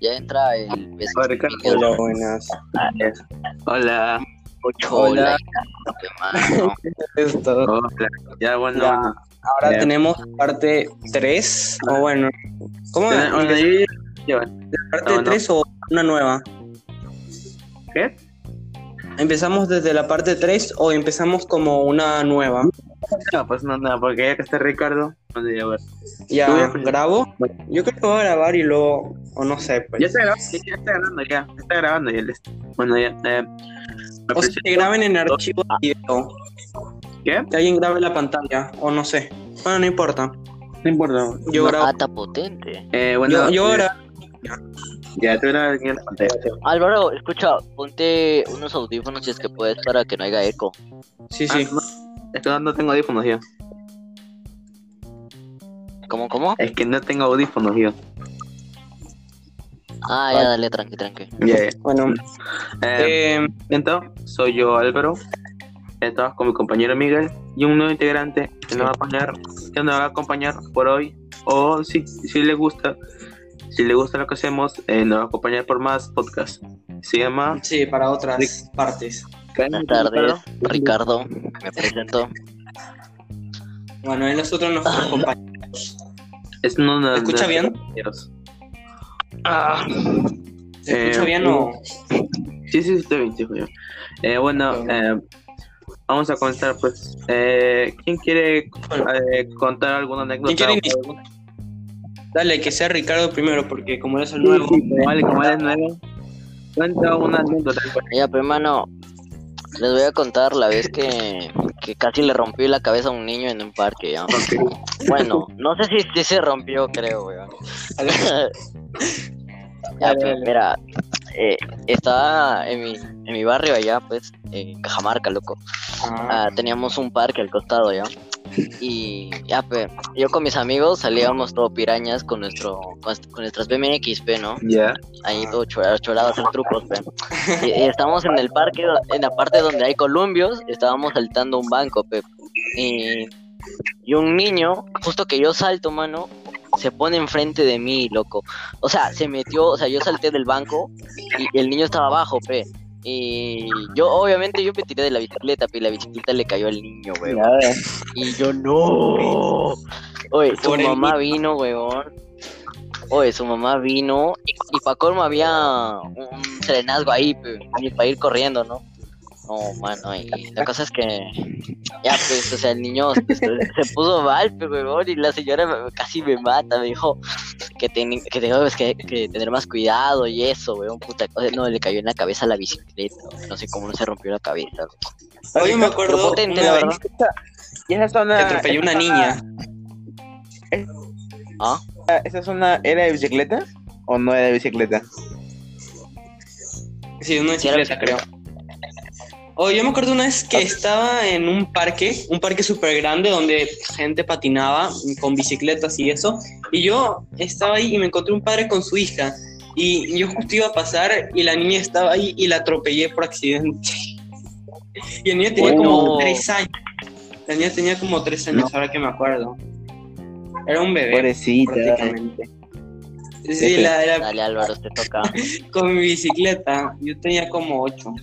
Ya entra el beso. Hola. Hola, buenas. Hola. Ocho, Hola. hola. Esto. Hola. Ya, bueno, Ya. Ahora Ya. tenemos parte 3. O bueno, ¿cómo? Bueno, bueno, ¿Empezamos ahí- ya, bueno. ¿Parte no, no. 3 o una nueva? ¿Qué? ¿Empezamos desde la parte 3 o empezamos como una nueva? No, pues no, no, porque ya que está Ricardo, bueno, ya, ¿grabo? Yo creo que voy a grabar y luego, o no sé, pues. Ya está grabando, ya está grabando, ya. Está grabando ya. Bueno, ya. Eh, O sea, que graben en archivo de video. ¿Qué? Que alguien grabe la pantalla, o no sé. Bueno, no importa. No importa. Yo grabo. ah, está potente. Eh, bueno, Yo, yo eh, grabo. Ya, en la pantalla. Álvaro, escucha, ponte unos audífonos si es que puedes para que no haya eco. Sí, Ah, sí. es que no, no tengo audífonos yo. ¿Cómo, cómo? Es que no tengo audífonos yo. Ah, ya, dale, tranqui, tranqui. Ya. Bueno, Eh, eh, entonces, soy yo Álvaro. Estamos con mi compañero Miguel y un nuevo integrante que nos va a acompañar, que nos va a acompañar por hoy. O si, si le gusta, si le gusta lo que hacemos, eh, nos va a acompañar por más podcast. Se llama sí, para otras partes. Buenas tardes, Ricardo, me presento. Bueno, y nosotros nos Ah. acompañamos. Es uno de ¿Me escucha bien? compañeros. ¿Se Eh, escucha bien o...? Sí, sí, estoy bien, sí, yo. Eh, bueno, eh, vamos a comenzar, pues. Eh, ¿Quién quiere eh, contar alguna anécdota? ¿Quién quiere? Dale, que sea Ricardo primero, porque como eres el nuevo... Como él, como él es nuevo, cuenta una anécdota. Ya, pero hermano, les voy a contar la vez que, que casi le rompí la cabeza a un niño en un parque, ¿ya? Bueno, no sé si, si se rompió, creo, weón. ya, pues, mira, eh, estaba en mi, en mi barrio allá, pues, en Cajamarca, loco. Ah, Ah, teníamos un parque al costado, ¿ya? Y ya, pues, yo con mis amigos salíamos todo pirañas con nuestro con, nuestras BMX, pe, ¿no? Ya. Ahí todo chorado, chorado hacer trucos, pe. Y, y estamos en el parque, en la parte donde hay columpios, estábamos saltando un banco, pe. Y, y un niño, justo que yo salto, mano, se pone enfrente de mí, loco. O sea, se metió, o sea, yo salté del banco y el niño estaba abajo, pe. Y yo, obviamente, yo me tiré de la bicicleta, pe, y la bicicleta le cayó al niño, weón. Y yo, no. Oye, su mamá vino, weón. Oye, su mamá vino y, y pa' colmo había un serenazgo ahí, pe, y para ir corriendo, ¿no? No, mano, y la cosa es que ya, pues, o sea, el niño se, se puso mal, pe, weón, y la señora me- casi me mata, me dijo que, ten- que tengo que, que tener más cuidado y eso, weón, puta cosa. No, le cayó en la cabeza la bicicleta, no sé cómo no se rompió la cabeza. Hoy me acuerdo Pero potente, una vez. Y esa zona. atropellé una niña. ¿Ah? ¿Esa zona era de bicicleta o no era de bicicleta? Sí, una Sí, era bicicleta, creo. Oh, yo me acuerdo una vez que estaba en un parque, un parque súper grande donde gente patinaba con bicicletas y eso. Y yo estaba ahí y me encontré un padre con su hija. Y yo justo iba a pasar y la niña estaba ahí y la atropellé por accidente. Y el niño tenía Oh, como tres años. La niña tenía como tres años, ahora que me acuerdo. Era un bebé, Pobrecita. prácticamente. Sí, la, la- Dale, Álvaro, te toca. con mi bicicleta. Yo tenía como ocho.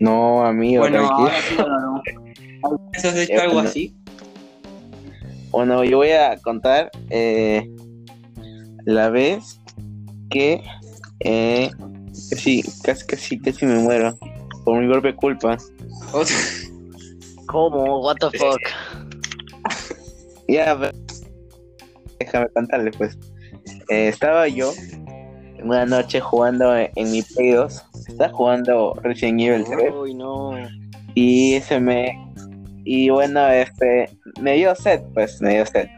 No, amigo, Bueno, tranquilo. ahora sí, Álvaro. ¿Has hecho algo así? Bueno, yo voy a contar eh, la vez que eh, casi, casi, casi, casi me muero por mi propia culpa. ¿Cómo? What the fuck? Ya, déjame contarle, pues. Eh, estaba yo una noche jugando en, en mi Play 2. Estaba jugando Resident Evil 3 Uy, no. y se me. Y bueno, este. Me dio sed, pues, me dio sed.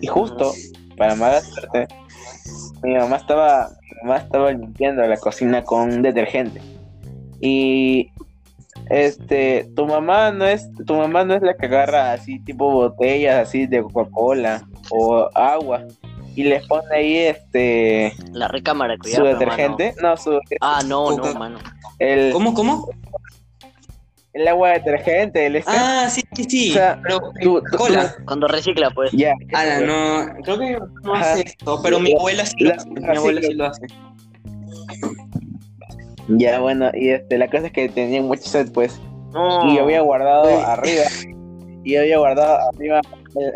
Y justo, para mala suerte, mi mamá estaba, mi mamá estaba limpiando la cocina con detergente. Y este, tu mamá no es, tu mamá no es la que agarra así tipo botellas así de Coca-Cola o agua y le pone ahí este La rica maracuyá, su detergente, no su. Ah, no, no, mano. el ¿Cómo, cómo? el agua detergente, el este. Ah, sí, sí, sí. O sea, pero tú- tú- cola. Cuando recicla, pues. Ya. Ala, no, creo que no Ajá. hace esto, pero mi abuela sí lo hace. Mi abuela sí lo hace. Ya, bueno, y este, la cosa es que tenía mucho sed, pues. No. Y yo había guardado arriba. Y yo había guardado arriba,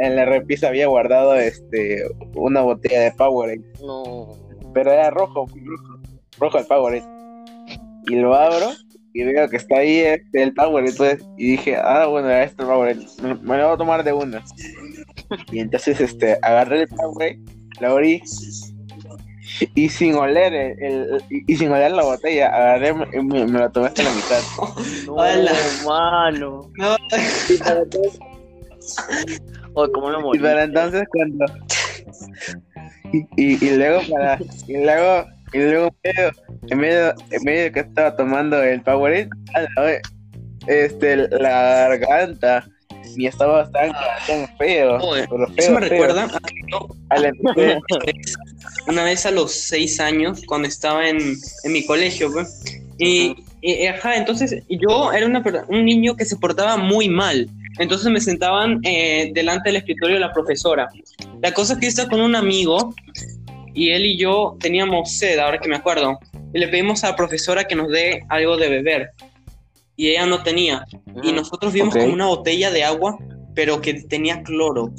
en, la repisa había guardado este una botella de Powerade. No. Pero era rojo, rojo, rojo el Powerade. Y lo abro y veo que está ahí este, el Powerade, pues. Y dije, ah, bueno, era este Powerade. Me, me lo voy a tomar de una. Y entonces este, agarré el Powerade, lo abrí. Y sin oler el, el- y, y sin oler la botella, agarré me, me lo tomé hasta la mitad. No, mano. No, Oye, ¿cómo lo Y para entonces cuando y, y, y luego para y luego y luego en medio, en medio, en medio de que estaba tomando el Powerade, este la garganta y estaba tan, tan feo, feo, eso me feo. recuerda a que yo a la empecé- una vez a los seis años, cuando estaba en, en mi colegio, pues, y, y, ajá, entonces yo era una, per- un niño que se portaba muy mal. Entonces me sentaban eh, delante del escritorio de la profesora. La cosa es que yo estaba con un amigo y él y yo teníamos sed, ahora que me acuerdo, y le pedimos a la profesora que nos dé algo de beber. Y ella no tenía. Y nosotros vimos como una botella de agua, pero que tenía cloro.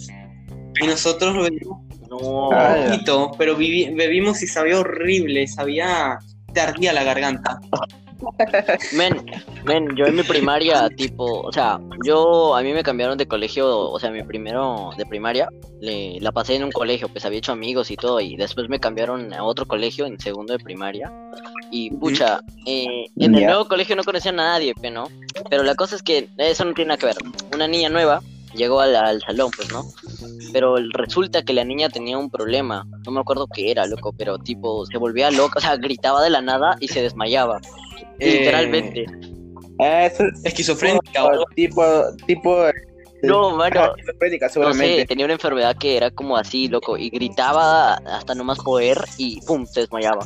Y nosotros lo bebimos No. Ah, ya. poquito, pero bebimos y sabía horrible, sabía... Te ardía la garganta. Men, men, yo en mi primaria, tipo, o sea, yo, a mí me cambiaron de colegio, o sea, mi primero de primaria, le, la pasé en un colegio, pues había hecho amigos y todo, y después me cambiaron a otro colegio en segundo de primaria, y pucha, eh, en el nuevo colegio no conocía a nadie, ¿no? Pero la cosa es que eso no tiene nada que ver, una niña nueva llegó al, al salón, pues, ¿no? Pero resulta que la niña tenía un problema, no me acuerdo qué era, loco, pero tipo, se volvía loca, o sea, gritaba de la nada y se desmayaba. Eh, Literalmente. Eso es Esquizofrénica, tipo tipo No, mano. esquizofrénica, No sé, tenía una enfermedad que era como así, loco, y gritaba hasta no más poder y pum, se desmayaba.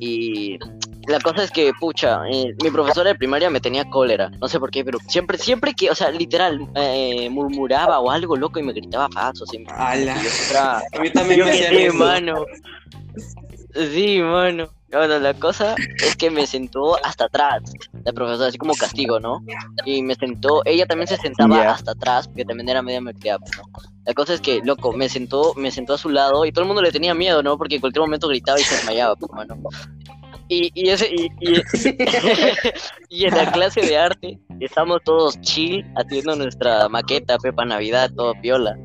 Y la cosa es que, pucha, eh, mi profesora de primaria me tenía cólera, no sé por qué, pero siempre, siempre que, o sea, literal, eh, murmuraba o algo, loco, y me gritaba pasos. Y, Ala. y yo era- A mí también yo me hacían sí, eso. mano. Sí, mano. Bueno, la cosa es que me sentó hasta atrás, la profesora, así como castigo, ¿no? Y me sentó, ella también se sentaba hasta atrás, porque también era media malcriada, pues, ¿no? La cosa es que, loco, me sentó, me sentó a su lado y todo el mundo le tenía miedo, ¿no? Porque en cualquier momento gritaba y se desmayaba, pues, mano. Y, y ese, y, y, y en la clase de arte estamos todos chill haciendo nuestra maqueta, Pepa Navidad, todo piola.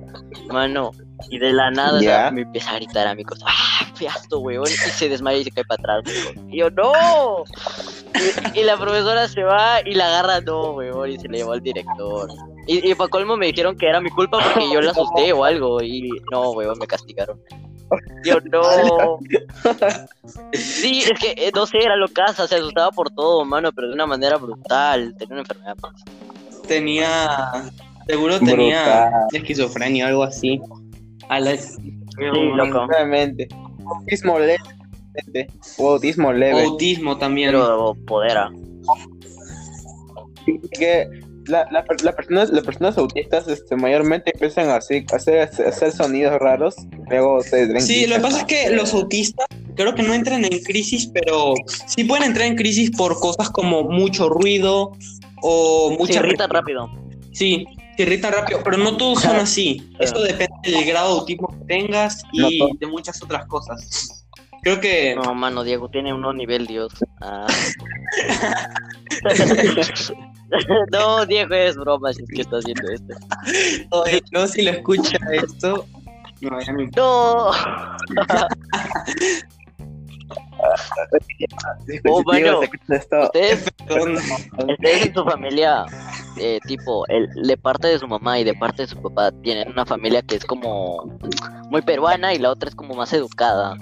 Mano, y de la nada Ya. me empieza a gritar a mi cosa, ¡ah, fiasto, weón! Y se desmaya y se cae para atrás, weón. Y yo, ¡no! Y, y la profesora se va y la agarra, no, weón, y se le llevó al director. Y, y para colmo me dijeron que era mi culpa porque yo la asusté o algo, y no, weón, me castigaron. Yo, no. Sí, es que, eh, no sé, era locaza, se asustaba por todo, mano, pero de una manera brutal. Tenía una enfermedad. pues. Tenía. Seguro tenía Brutal. esquizofrenia o algo así. A la... Sí, loco. Seguramente. Autismo leve. O autismo leve. Autismo también. Pero podera. que la, la, la personas, las personas autistas este, mayormente empiezan así, a hacer, a hacer sonidos raros, luego se Sí, lo que pasa es que los autistas creo que no entran en crisis, pero sí pueden entrar en crisis por cosas como mucho ruido o mucha irrita rápido. Sí, se irritan rápido, pero no todos son así. Eso depende del grado de autismo que tengas y No de muchas otras cosas. Creo que No, mano, Diego tiene uno nivel Dios. Ah. no, Diego es broma si es que está haciendo esto. Oye, no si lo escucha esto. No, ya me- No. Oh. Ustedes, ustedes en su familia, eh, tipo, el, de parte de su mamá y de parte de su papá, tienen una familia que es como muy peruana y la otra es como más educada.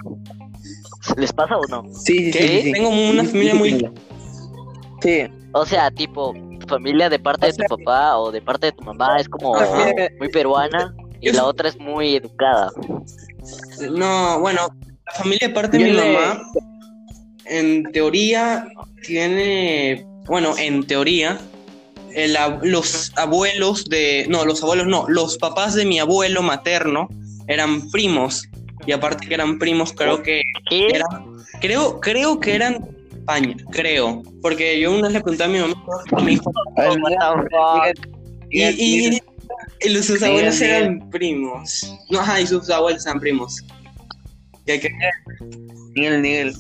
¿Les pasa o no? Sí, sí, ¿Qué? sí, sí, sí. Tengo una familia muy Sí, O sea, tipo, tu familia de parte de tu papá o de parte de tu mamá es como muy peruana y la otra es muy educada. No, bueno, la familia de parte de mi le- mamá, en teoría, tiene, bueno, en teoría, el los abuelos de, no, los abuelos no, los papás de mi abuelo materno eran primos. Y aparte que eran primos, creo que eran, creo, creo que eran España, creo. Porque yo una vez le conté a mi mamá mi hijo y, y, y los, sus abuelos eran primos. No, ajá, y sus abuelos eran primos. Que- que- Miguel, Miguel.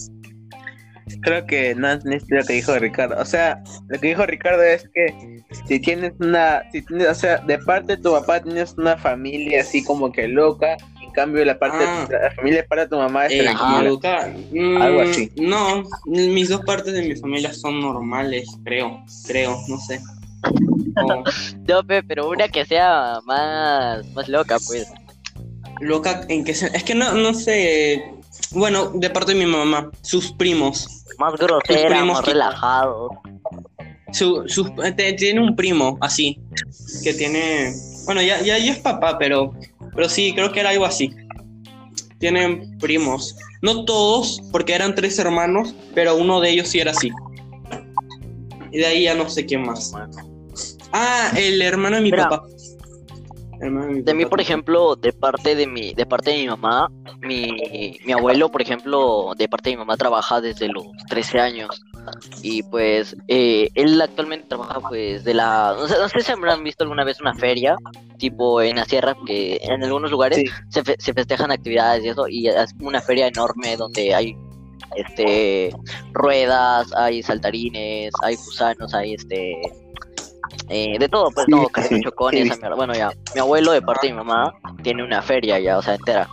Creo que no entendiste lo que dijo Ricardo. O sea, lo que dijo Ricardo es que si tienes una, si tienes, o sea, de parte de tu papá tienes una familia así como que loca, en cambio la parte Ah. de la familia para tu mamá es Eh, tranquila. educar. Mm, Algo así. No, mis dos partes de mi familia son normales, creo, creo, no sé. O- No, pe, pero una que sea más, más loca, pues. Loca, ¿en qué se- Es que no, no sé. Bueno, de parte de mi mamá, sus primos. Más grosera, primos más que- relajado. Su, te- tiene un primo así, que tiene. Bueno, ya, ya, ya es papá, pero, pero sí, creo que era algo así. Tienen primos. No todos, porque eran tres hermanos, pero uno de ellos sí era así. Y de ahí ya no sé quién más. Ah, el hermano de mi papá. De mí, por ejemplo, de parte de mi, de parte de mi mamá, mi, mi abuelo, por ejemplo, de parte de mi mamá trabaja desde los 13 años. Y pues eh, él actualmente trabaja pues de la... No sé, no sé si habrán visto alguna vez una feria, tipo en la sierra, que en algunos lugares Sí. se, fe- se festejan actividades y eso, y es una feria enorme donde hay este ruedas, hay saltarines, hay gusanos, hay este eh, de todo, pues Sí, todo, sí, chocones, sí. esa mierda. Bueno, ya, mi abuelo de parte de mi mamá tiene una feria ya, o sea, entera.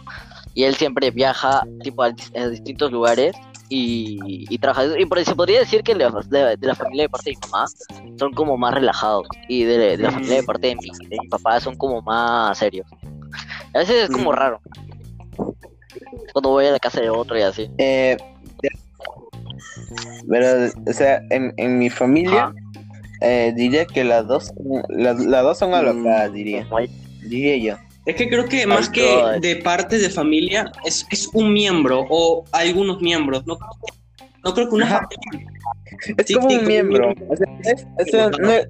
Y él siempre viaja tipo a, a distintos lugares y, y trabaja. Y por, se podría decir que de, de- de la familia de parte de mi mamá son como más relajados y de, de la familia de parte de mi, de mi papá son como más serios. A veces es como Mm. raro. Cuando voy a la casa de otro y así. Eh, pero, o sea, en, en mi familia Ajá. Eh, diría que las dos, las, las dos son alocadas, Mm, diría, hay- diría yo. Es que creo que más que de parte de familia, es, es un miembro o algunos miembros. No, no creo que una familia. Es Sí, como sí, un miembro. miembro. O sea, es- no, es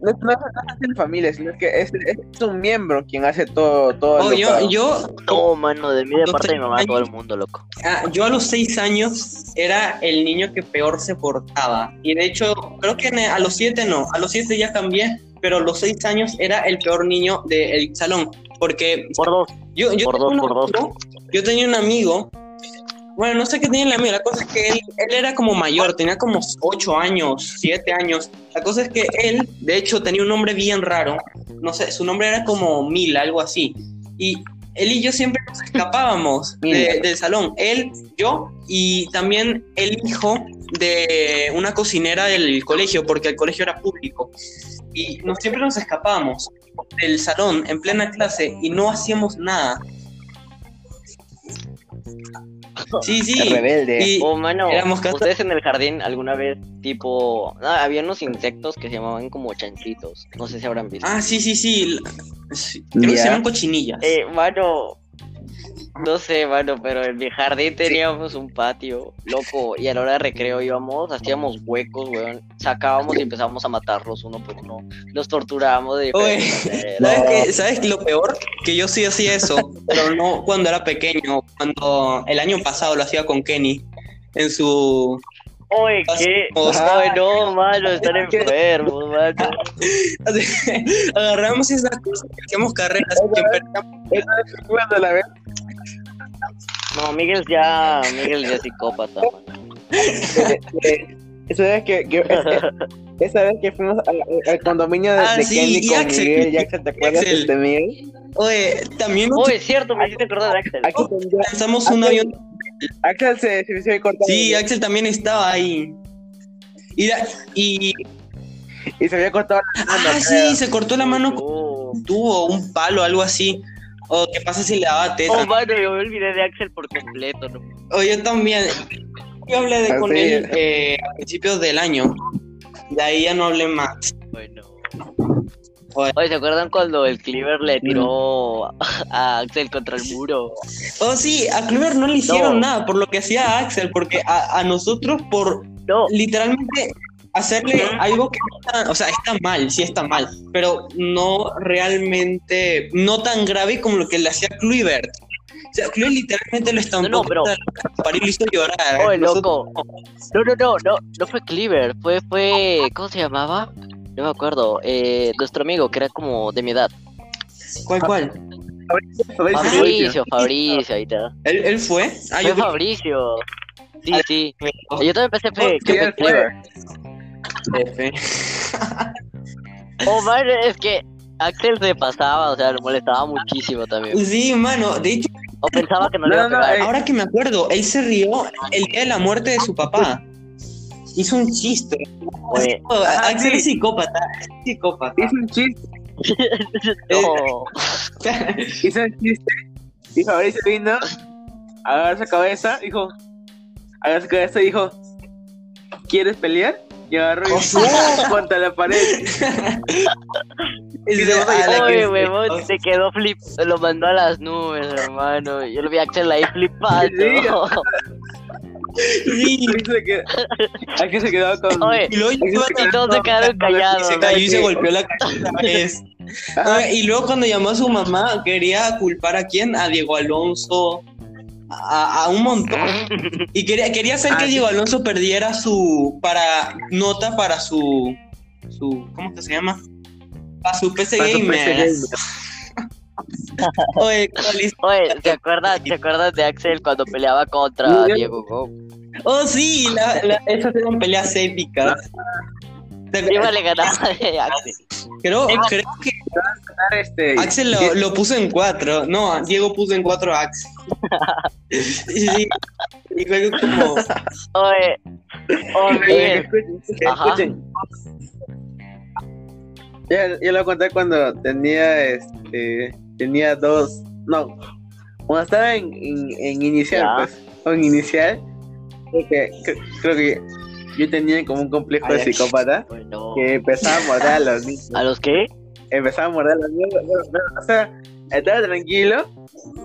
en familia, sino que es, es un miembro quien hace todo, todo Oh, yo, yo, No, mano, de mí de parte de mi mamá tres todo el años. mundo, loco. ah, yo a los seis años era el niño que peor se portaba. Y de hecho, creo que a los siete no. A los siete ya cambié, pero a los seis años era el peor niño del salón. Porque Por dos. yo, yo, Por dos, por dos. amigo- yo tenía un amigo. Bueno, no sé qué tenía el amigo. La cosa es que él, él era como mayor, tenía como ocho años, siete años. La cosa es que él, de hecho, tenía un nombre bien raro. No sé, su nombre era como Mil, algo así. Y él y yo siempre nos escapábamos de- del salón. Él, yo y también el hijo de una cocinera del colegio, porque el colegio era público. Y nos, siempre nos escapábamos del salón en plena clase y no hacíamos nada. Sí, sí. Rebelde. Y, Oh, mano, ustedes en el jardín alguna vez, tipo, ah, había unos insectos que se llamaban como chanchitos, no sé si habrán visto. ah, sí, sí, sí. Creo que se llaman cochinillas. Eh, mano, no sé, mano, pero en mi jardín teníamos un patio, loco, y a la hora de recreo íbamos, hacíamos huecos, weón, sacábamos y empezábamos a matarlos uno por uno, los torturábamos de Oye. ¿Sabes, qué? ¿Sabes lo peor? Que yo sí hacía eso, pero no cuando era pequeño. Cuando el año pasado lo hacía con Kenny en su. Oye, ¿qué? Ay, no, mano, están enfermos, mano. Agarramos esas cosas y hacíamos carreras. y perdíamos. Cuando la vez No, Miguel ya, Miguel ya es psicópata, esa vez que, que- esa vez que fuimos al, al condominio de, Ah, de sí, Kenny y con Axel, Miguel y Axel, ¿te acuerdas Axel. de Miguel? Oye, también Oh, es cierto, me hiciste acordar de Axel. Axel, tendría- lanzamos un Axel- avión. Axel se, se, se cortado Sí, Axel también estaba ahí. Y, la- y y se había cortado la mano. ah, sí, se cortó la mano con Oh, un tubo, un palo, algo así. O qué pasa si le daba teta. oh, mano, yo me olvidé de Axel por completo, ¿no? O yo también. Yo hablé de, con Así él eh, a principios del año. De ahí ya no hablé más. Bueno. Oye. Oye, ¿se acuerdan cuando el Cleaver le tiró a Axel contra el muro? Oh, sí, a Clover no le hicieron No. nada por lo que hacía Axel, porque a, a nosotros por No, literalmente hacerle algo que no está, o sea, está mal, sí está mal, pero no realmente, no tan grave como lo que le hacía Kluivert. O sea, Kluivert literalmente lo estampó No, no, pero- para y lo hizo llorar. Oye, loco. No, no, no, no, no fue Cleaver, fue, fue, ¿cómo se llamaba? No me acuerdo, eh, nuestro amigo que era como de mi edad. ¿Cuál, cuál? Fabricio, Fabricio, ahí está. ¿Él, él fue? Ah, Fue yo Fabricio. Sí, sí. Oh, Yo también pensé fue, que Sí, fue. F. O man, es que Axel se pasaba, o sea, le molestaba muchísimo también. Sí, mano, de hecho, O pensaba que no, le No, iba a no, pegar. eh, ahora que me acuerdo, él se rió el día de la muerte de su papá. Hizo un chiste. Oye, Oh, Ah, Axel es psicópata, es psicópata. Hizo un chiste, no. hizo un chiste. Y Fabricio vino, agarró su cabeza, dijo, agarró su cabeza y dijo, ¿quieres pelear? Y agarró y contra la pared. Y se Oye, que- huevón, se quedó flip, lo mandó a las nubes, hermano. Yo lo vi a Axel ahí flipando. Sí. Quedó, aquí se quedó con... Oye, Y luego y todos se quedaron y callados. se cayó y se golpeó la cabeza Y luego cuando llamó a su mamá, quería culpar a quién? A Diego Alonso, a, a un montón. Y quería, quería hacer Ah, que sí. Diego Alonso perdiera su para nota para su su ¿cómo que se llama? Para su PC Para su Gamer. PC Oye, ¿cuál es? Oye, ¿se acuerdan, ¿se acuerdan de Axel cuando peleaba contra Diego Go? Oh, sí, la, la- esas eran peleas épicas. Iba le ganaba de Axel. Creo, creo que Este, Axel lo, lo puso en cuatro. No, Diego puso en cuatro a Axel. Sí, y luego como Oye, oye, escuchen, Ajá. escuchen. Ya, ya lo conté cuando tenía este tenía dos no cuando estaba en, en, en inicial Ya. pues o en inicial creo que, creo que yo tenía como un complejo de psicópata que empezaba a morder a los niños ¿A los qué? empezaba a morder a los niños o sea estaba tranquilo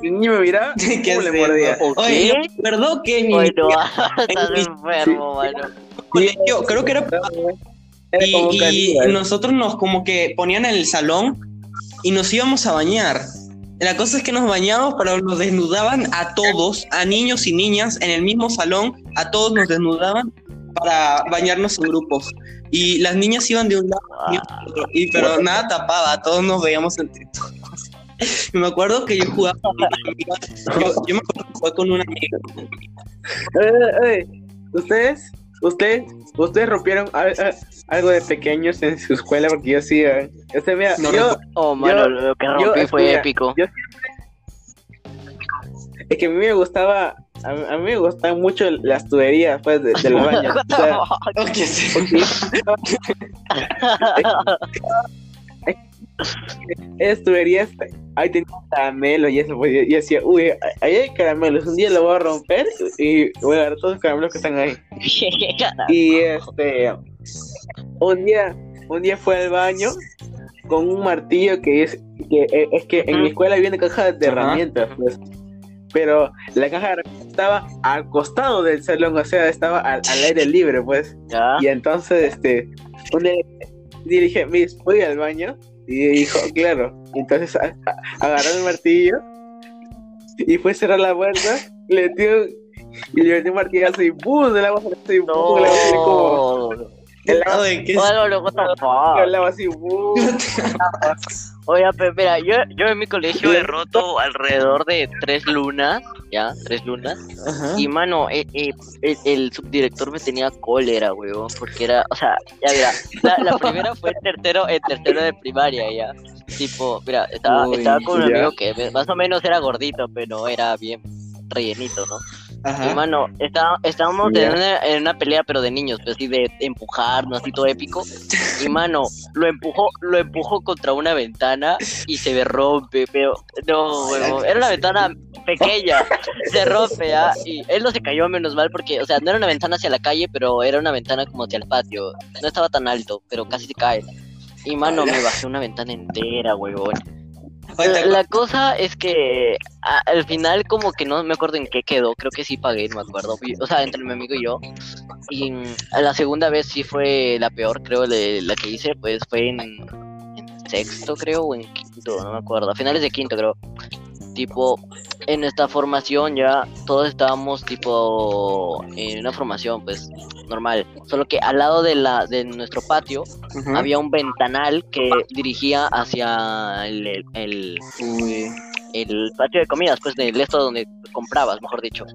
niño me miraba y ¿Qué ¿cómo le mordía Oye, yo ¿Qué? me acuerdo que mi Bueno, estás Sí. enfermo, mano. colegio, creo que era Era y, y nosotros nos como que ponían en el salón y nos íbamos a bañar. La cosa es que nos bañábamos, pero nos desnudaban a todos, a niños y niñas, en el mismo salón, a todos nos desnudaban para bañarnos en grupos. Y las niñas iban de un lado y otro, y, pero nada tapaba, todos nos veíamos entre todos. Y me acuerdo que yo jugaba con una amiga, yo, yo me acuerdo que jugaba con una amiga. Eh, eh, ¿Ustedes, ustedes, ustedes rompieron al- al- algo de pequeños en su escuela? Porque yo sí, eh. Este, mira, No yo. Oh, mano, Yo- lo que yo, rompí fue épico. yo es que a mí me gustaba, a, mí- a mí me gustaban mucho las tuberías, pues, de, de los baños. O sea, fuck? Ok, sí. esas tuberías, ahí tenía caramelo y eso, pues, y, y decía, uy, ahí hay caramelos, un día lo voy a romper y voy a agarrar todos los caramelos que están ahí. Y este un día, un día fue al baño con un martillo que es que eh, es que en mi escuela una caja de herramientas, pues. Pero la caja de estaba al costado del salón, o sea, estaba al, al aire libre, pues. ¿Ya? Y entonces, este, un día le dije, Miss, ¿puedo ir al baño? Y dijo, claro. Entonces a- a- agarró el martillo y fue a cerrar la puerta, le dio y le metió un martillazo y ¡bum! El agua salió y ¡bum! El agua como No. el agua, Oye, ¿qué el agua así ¡bum! Oye, pero mira, yo, yo en mi colegio he roto alrededor de tres lunas, ¿ya? Tres lunas. Ajá. Y mano, eh, eh, el, el subdirector me tenía cólera, weón, porque era, o sea, ya mira, la, la primera fue en tercero, en tercero de primaria, ya. Tipo, mira, estaba, Uy, estaba con un ya. amigo que más o menos era gordito, pero era bien rellenito, ¿no? Y mano, está- estábamos en, una, en una pelea, pero de niños, pues así de empujarnos, así todo épico. Y mano, lo empujó, lo empujó contra una ventana y se me rompe, pero no, huevón, era una ventana pequeña, se rompe, ¿ya? Y él no se cayó menos mal porque, o sea, no era una ventana hacia la calle, pero era una ventana como hacia el patio. No estaba tan alto, pero casi se cae. Y mano, me bajé una ventana entera, huevón. Oye, La, ¿te la cosa es que al final como que no me acuerdo en qué quedó, creo que sí pagué, no me acuerdo. O sea, entre mi amigo y yo. Y la segunda vez sí fue la peor, creo, la que hice, pues fue en, en sexto, creo, o en quinto, no me acuerdo. A finales de quinto, creo. Tipo, en esta formación ya todos estábamos tipo en una formación pues normal, solo que al lado de la de nuestro patio había un ventanal que dirigía hacia el, el, el, patio de comidas, pues del esto donde comprabas, mejor dicho.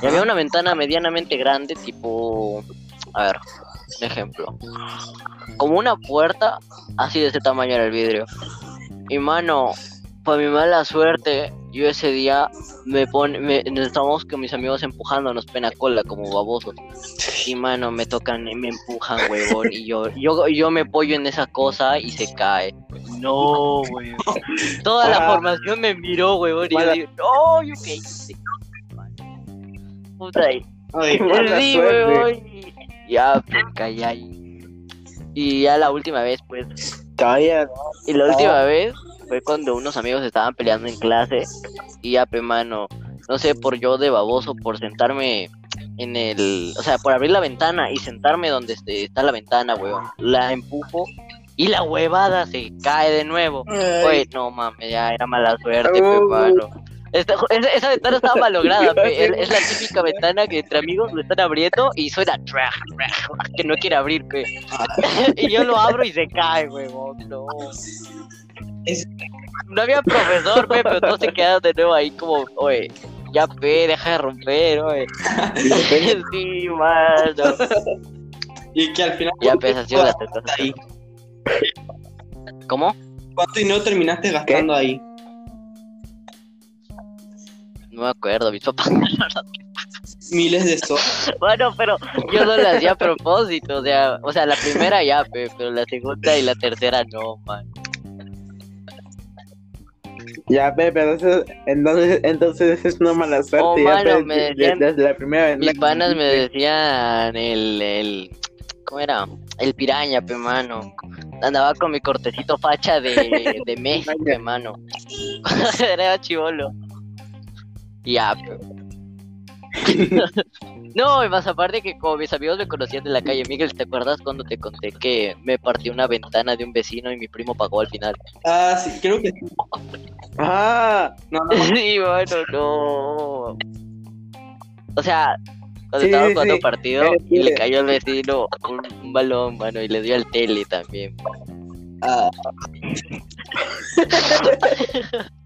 Y había una ventana medianamente grande, tipo, a ver, un ejemplo, como una puerta así de ese tamaño era el vidrio. Y mano, por mi mala suerte, yo ese día me pone, me, estábamos con mis amigos empujándonos pena cola como babosos. Y mano, me tocan, y me empujan, huevón, y yo, yo, yo me apoyo en esa cosa y se cae. No, huevón. Toda la formación me miró, huevón, y yo digo, no, yo qué hice. Puta ahí. Sí, huevón, ya, pues caí ahí. Y ya la última vez, pues. Calla, Y la última vez fue cuando unos amigos estaban peleando en clase y ya, pe, mano, no sé, por yo de baboso, por sentarme en el, o sea, por abrir la ventana y sentarme donde este, está la ventana, weón, la empujo y la huevada se cae de nuevo. Pues no mames, ya era mala suerte, pe, mano. esa, ventana estaba malograda, es, la típica ventana que entre amigos lo están abriendo y suena que no quiere abrir, pe. y yo lo abro y se cae, weón, no. No había profesor, pero todos se quedaron de nuevo ahí como, oye, ya pe, deja de romper, oye. sí, mano. Y que al final. Ya las ahí. ¿Cómo? ¿Cuánto dinero terminaste gastando ahí? No me acuerdo, mis papás. Miles de eso. bueno, pero yo no lo hacía a propósito, o sea, o sea, la primera ya, pe, pero la segunda y la tercera no, man. Ya, pero entonces, entonces, entonces es una mala suerte. Oh, ya, mano, me decían, desde la primera vez. Mis panas me decían el, el, ¿cómo era? El piraña, pe mano. Andaba con mi cortecito facha de, de México, pe mano. era chivolo. Ya, pe. no, y más aparte que como mis amigos me conocían de la calle, Miguel, ¿te acuerdas cuando te conté que me partió una ventana de un vecino y mi primo pagó al final? Ah, sí, creo que Ah, no, sí, bueno, no. O sea, cuando estaba jugando partido y le cayó al vecino un, balón, mano, y le dio al tele también. Ah.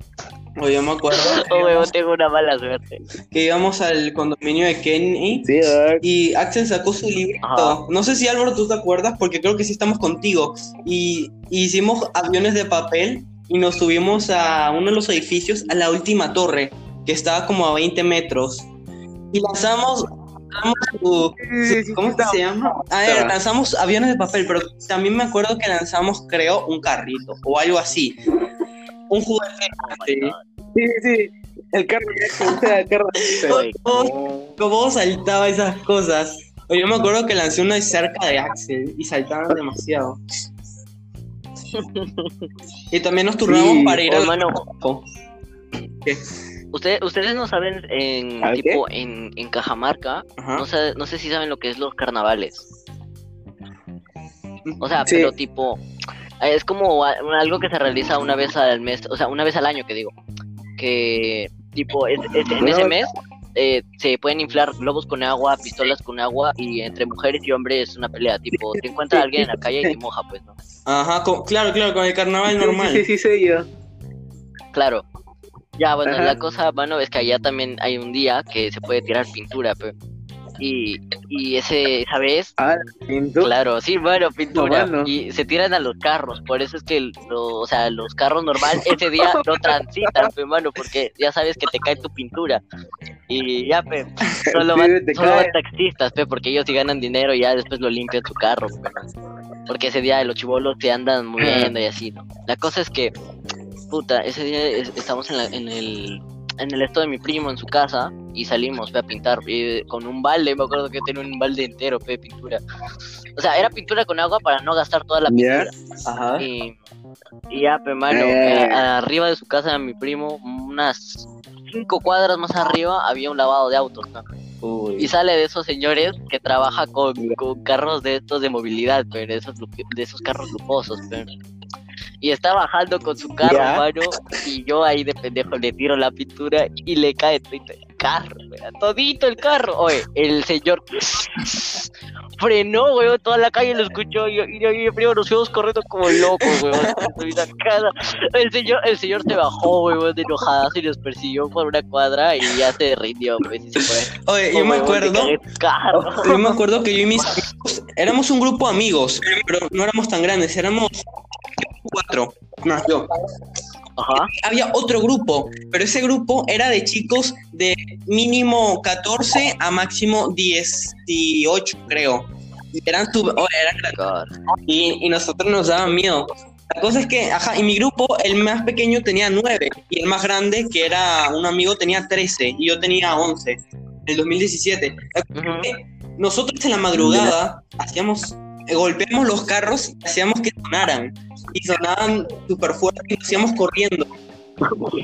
Oye, yo me acuerdo. Oh, tengo una mala suerte. Que íbamos al condominio de Kenny. Sí, y Axel sacó su libro. No sé si Álvaro tú te acuerdas, porque creo que sí estamos contigo. Y, hicimos aviones de papel y nos subimos a uno de los edificios, a la última torre, que estaba como a 20 metros. Y lanzamos. ¿Cómo se llama? A ver, lanzamos aviones de papel, pero también me acuerdo que lanzamos, creo, un carrito o algo así un juguete. Sí, sí, el carro el carro. ¿Cómo, saltaba esas cosas? Yo me acuerdo que lancé una cerca de Axel y saltaban demasiado. y también nos turnamos para ir al mano. Ustedes, ustedes no saben en tipo en, en Cajamarca, no sé, no sé si saben lo que es los carnavales. O sea, pero tipo es como algo que se realiza una vez al mes, o sea, una vez al año, que digo. Que, tipo, es, en ese mes eh, se pueden inflar globos con agua, pistolas con agua, y entre mujeres y hombres es una pelea. Tipo, te encuentras a alguien en la calle y te moja, pues, ¿no? Ajá, claro, claro, con el carnaval normal. Sí, sí, sí, yo. Claro. Ya, bueno, la cosa, bueno, es que allá también hay un día que se puede tirar pintura, pero y, y ese, esa vez, ah, claro, sí, bueno, pintura, y se tiran a los carros, por eso es que, o sea, los carros normal ese día no transitan, hermano, porque ya sabes que te cae tu pintura, y ya, pe, solo van, solo van taxistas, pe, porque ellos sí ganan dinero y ya después lo limpian su carro, porque ese día los chivolos te andan moviendo y así, ¿no? La cosa es que, puta, ese día estamos en, en el en el esto de mi primo en su casa y salimos a pintar con un balde, me acuerdo que tenía un balde entero de pintura. O sea, era pintura con agua para no gastar toda la pintura. Ajá. Y, ya, pues, mano, arriba de su casa mi primo, unas cinco cuadras más arriba había un lavado de autos, ¿no? Uy. Y sale de esos señores que trabaja con, con carros de estos de movilidad, pero de esos, de esos carros lujosos, pero. Y está bajando con su carro, Ya. mano, y yo ahí de pendejo le tiro la pintura y le cae todito el carro, weón, todito el carro. Oye, el señor frenó, weón, toda la calle lo escuchó y, y, y primero nos fuimos corriendo como locos, weón. El señor, el señor se bajó, weón, de enojadas y nos persiguió por una cuadra y ya se rindió, pues, y se fue. Oye, yo me acuerdo, yo me acuerdo que yo y mis amigos éramos un grupo de amigos, pero no éramos tan grandes, éramos cuatro, más yo. Ajá. Había otro grupo, pero ese grupo era de chicos de mínimo 14 a máximo 18, creo. Y eran, sub- oh, eran y, y nosotros nos daban miedo. La cosa es que, ajá, y mi grupo, el más pequeño tenía 9 y el más grande, que era un amigo, tenía 13 y yo tenía 11 en el 2017. La cosa Ujú. es que Nosotros en la madrugada hacíamos, eh, golpeamos los carros y hacíamos que sonaran. Y sonaban súper fuerte y nos íbamos corriendo.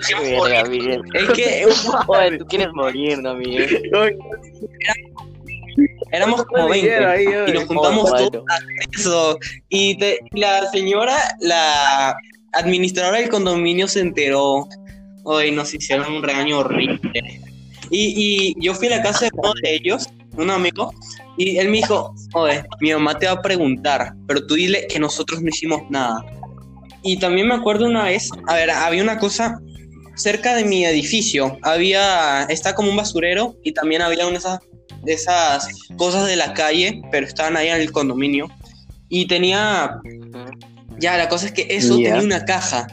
Hacíamos Verga, corriendo. Miguel. Es que Oye, tú quieres morir, ¿no, Miguel? éramos como Miguel, 20 ahí, y nos juntamos Oh, todos bueno. Eso. Y te- la señora, la administradora del condominio se enteró. Hoy nos hicieron un regaño horrible. Y, y yo fui a la casa de uno de ellos, un amigo, y él me dijo, oye, mi mamá te va a preguntar, pero tú dile que nosotros no hicimos nada. Y también me acuerdo una vez, a ver, había una cosa cerca de mi edificio, había, está como un basurero y también había una de esas, esas cosas de la calle, pero estaban ahí en el condominio. Y tenía, ya, la cosa es que eso Ya. tenía una caja.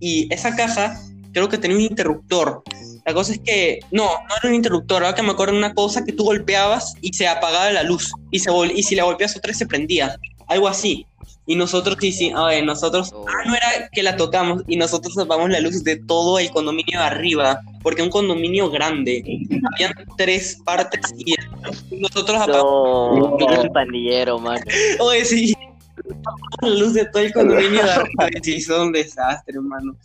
Y esa caja creo que tenía un interruptor. La cosa es que, no, no era un interruptor, ahora que me acuerdo una cosa que tú golpeabas y se apagaba la luz. Y, se vol- y si la golpeas otra vez se prendía. Algo así. Y nosotros sí, sí, a ver, nosotros, Oh. ah, no era que la tocamos y nosotros apagamos la luz de todo el condominio de arriba, porque un condominio grande. Habían tres partes y nosotros apagamos No, un pandillero, mano. Oye, sí. La luz de todo el condominio de hizo un desastre, hermano.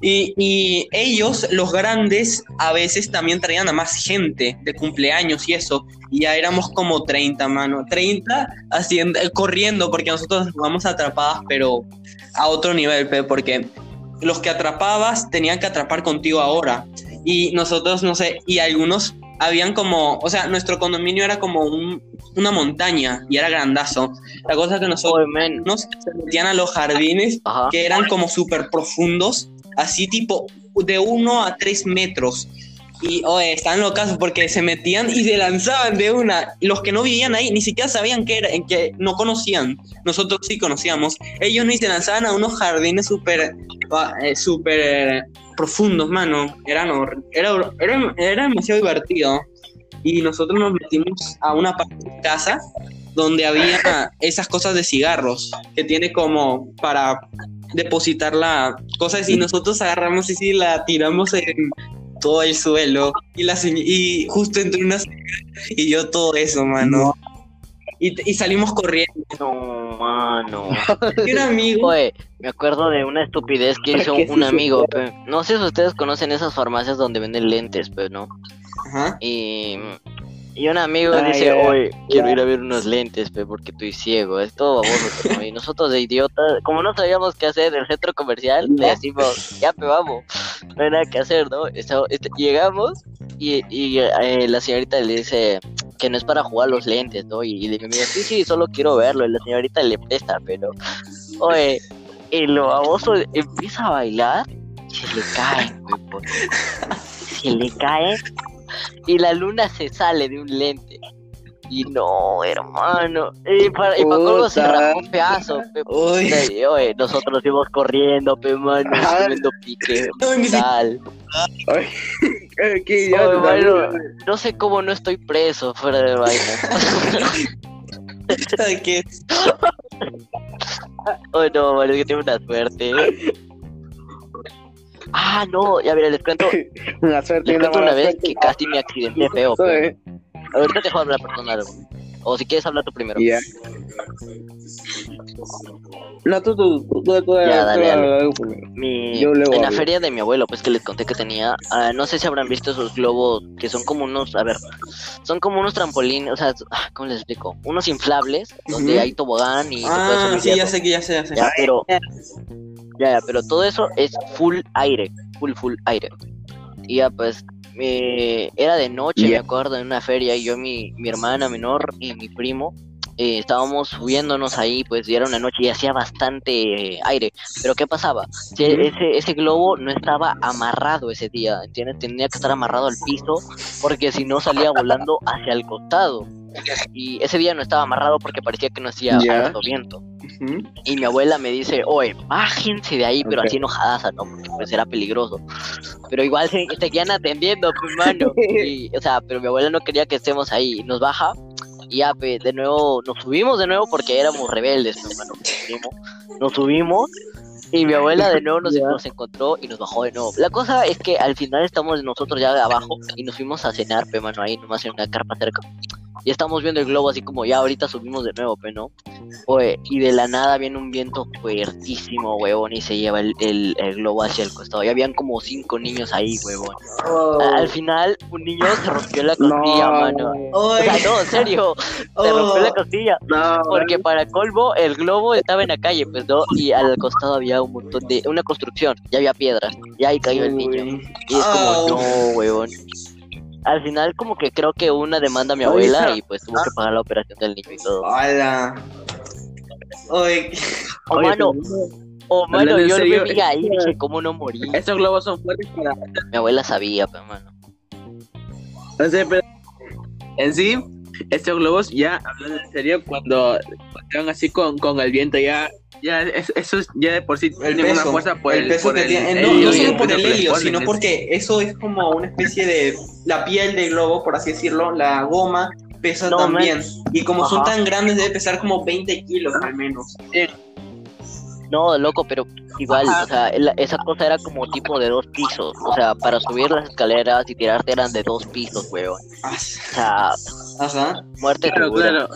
Y, y ellos, los grandes, a veces también traían a más gente de cumpleaños y eso. Y ya éramos como 30, mano. 30 haciendo, eh, corriendo, porque nosotros jugamos atrapadas, pero a otro nivel, porque los que atrapabas tenían que atrapar contigo ahora. Y nosotros, no sé, y algunos habían como, o sea, nuestro condominio era como un- una montaña y era grandazo. La cosa es que nosotros men. nos metían a los jardines Ajá. que eran como súper profundos, así tipo de uno a tres metros. Y, oye, están locas porque se metían y se lanzaban de una. Los que no vivían ahí ni siquiera sabían qué era, en que no conocían. Nosotros sí conocíamos. Ellos ni se lanzaban a unos jardines súper, ah, eh, súper eh, profundos, mano. Eran era, era, era demasiado divertido. Y nosotros nos metimos a una parte de casa donde había esas cosas de cigarros que tiene como para depositar la cosas y nosotros agarramos y sí la tiramos en todo el suelo y la y justo entre una señora y yo todo eso mano y, y salimos corriendo No, mano. y un amigo Oye, me acuerdo de una estupidez que hizo ¿Qué es un amigo. No sé si ustedes conocen esas farmacias donde venden lentes, pero no. Ajá. Y, y un amigo Ah, dice, oye, quiero Ya. ir a ver unos lentes, pe, porque estoy ciego. Es todo baboso. Y nosotros de idiotas, como no sabíamos qué hacer en el centro comercial, le decimos, ya, pe, vamos. No hay nada que hacer, ¿no? Este- llegamos y, y eh, la señorita le dice que no es para jugar los lentes, ¿no? Y, y le dice, sí, sí, solo quiero verlo. Y la señorita le presta, pero, oye, el baboso empieza a bailar y se le cae, se le cae y la luna se sale de un lente. Y no, hermano. Y para, y para se rajó un pedazo, pe, y, oye, nosotros íbamos corriendo, pe, mano, Ah. subiendo pique, No, tal. Qué, qué Oye, idiota. mano, no sé cómo no estoy preso fuera de vaina. ¿Sabe qué? Oye, no, mano, que tengo una suerte. Ah, no, ya mira, les cuento, les Una suerte una cuento una vez suerte. que casi me accidenté feo, Eso, pe. eh. Ahorita te dejo hablar personal. O si quieres hablar tú primero. Ya. No, tú, tú, tú, tú, tú, Ya, tú, dale, dale. tú, tú, Mi, Yo luego en la feria de mi abuelo, pues que les conté que tenía, ah, no sé si habrán visto esos globos que son como unos, a ver, son como unos trampolines, o sea, ah, ¿cómo les explico? Unos inflables donde hay tobogán y Ah, sí, ya sé que ya sé, ya sé. Ya, pero ya, ya, pero todo eso es full aire, full full aire. Y ya pues eh, era de noche, me acuerdo, en una feria y yo mi mi hermana menor y mi primo eh, estábamos subiéndonos ahí, pues y era una noche y hacía bastante eh, aire. Pero ¿qué pasaba? Ese, ese globo no estaba amarrado ese día, ¿entiendes? Tenía que estar amarrado al piso porque si no salía volando hacia el costado. Y ese día no estaba amarrado porque parecía que no hacía Ya. harto Y mi abuela me dice, oye, bájense de ahí, pero así enojadaza, ¿no? Porque pues era peligroso. Pero igual se, seguían atendiendo, pues, mano. Y, o sea, pero mi abuela no quería que estemos ahí. Y Nos baja y ya, pe, de nuevo, nos subimos de nuevo porque éramos rebeldes, mi hermano. Nos subimos, y mi abuela de nuevo nos, encontró y nos bajó de nuevo. La cosa es que al final estamos nosotros ya de abajo y nos fuimos a cenar, pe, mano, ahí nomás en una carpa cerca. Y estamos viendo el globo así como ya ahorita subimos de nuevo, pe, ¿no? Oye, y de la nada viene un viento fuertísimo, huevón, y se lleva el, el- el globo hacia el costado. Y habían como cinco niños ahí, huevón. A- Al final, un niño se rompió la costilla, mano. O sea, no, en serio, se rompió la costilla. No, Porque para colmo, el globo estaba en la calle, pues, ¿no? Y al costado había un montón de... Una construcción, ya había piedras. Y ahí cayó el niño. Y es como, Au. no, huevón. Al final, como que creo que una demanda a mi abuela y pues tuvo que pagar la operación del niño y todo. Hola. Oye, O mano, o mano, yo serio, lo vi ahí y dije, ¿cómo no morí? Estos globos son fuertes para. Mi abuela sabía, pero mano. No sé, pero. En sí, estos globos ya, hablando en serio, cuando están así con, con el viento, ya. Ya, es- eso es- ya de por sí el tienen peso, una fuerza por el peso por que el tiene, helio no, no solo por el helio, sino porque eso es como una especie de la piel del globo, por así decirlo, la goma pesa No, también. Y como son Ajá. tan grandes debe pesar como 20 kilos al menos. No, loco, pero igual, Ajá. o sea, el- esa cosa era como tipo de dos pisos. O sea, para subir las escaleras y tirarte eran de dos pisos, weón. Ah, O sea, Ajá. muerte Claro, segura. claro.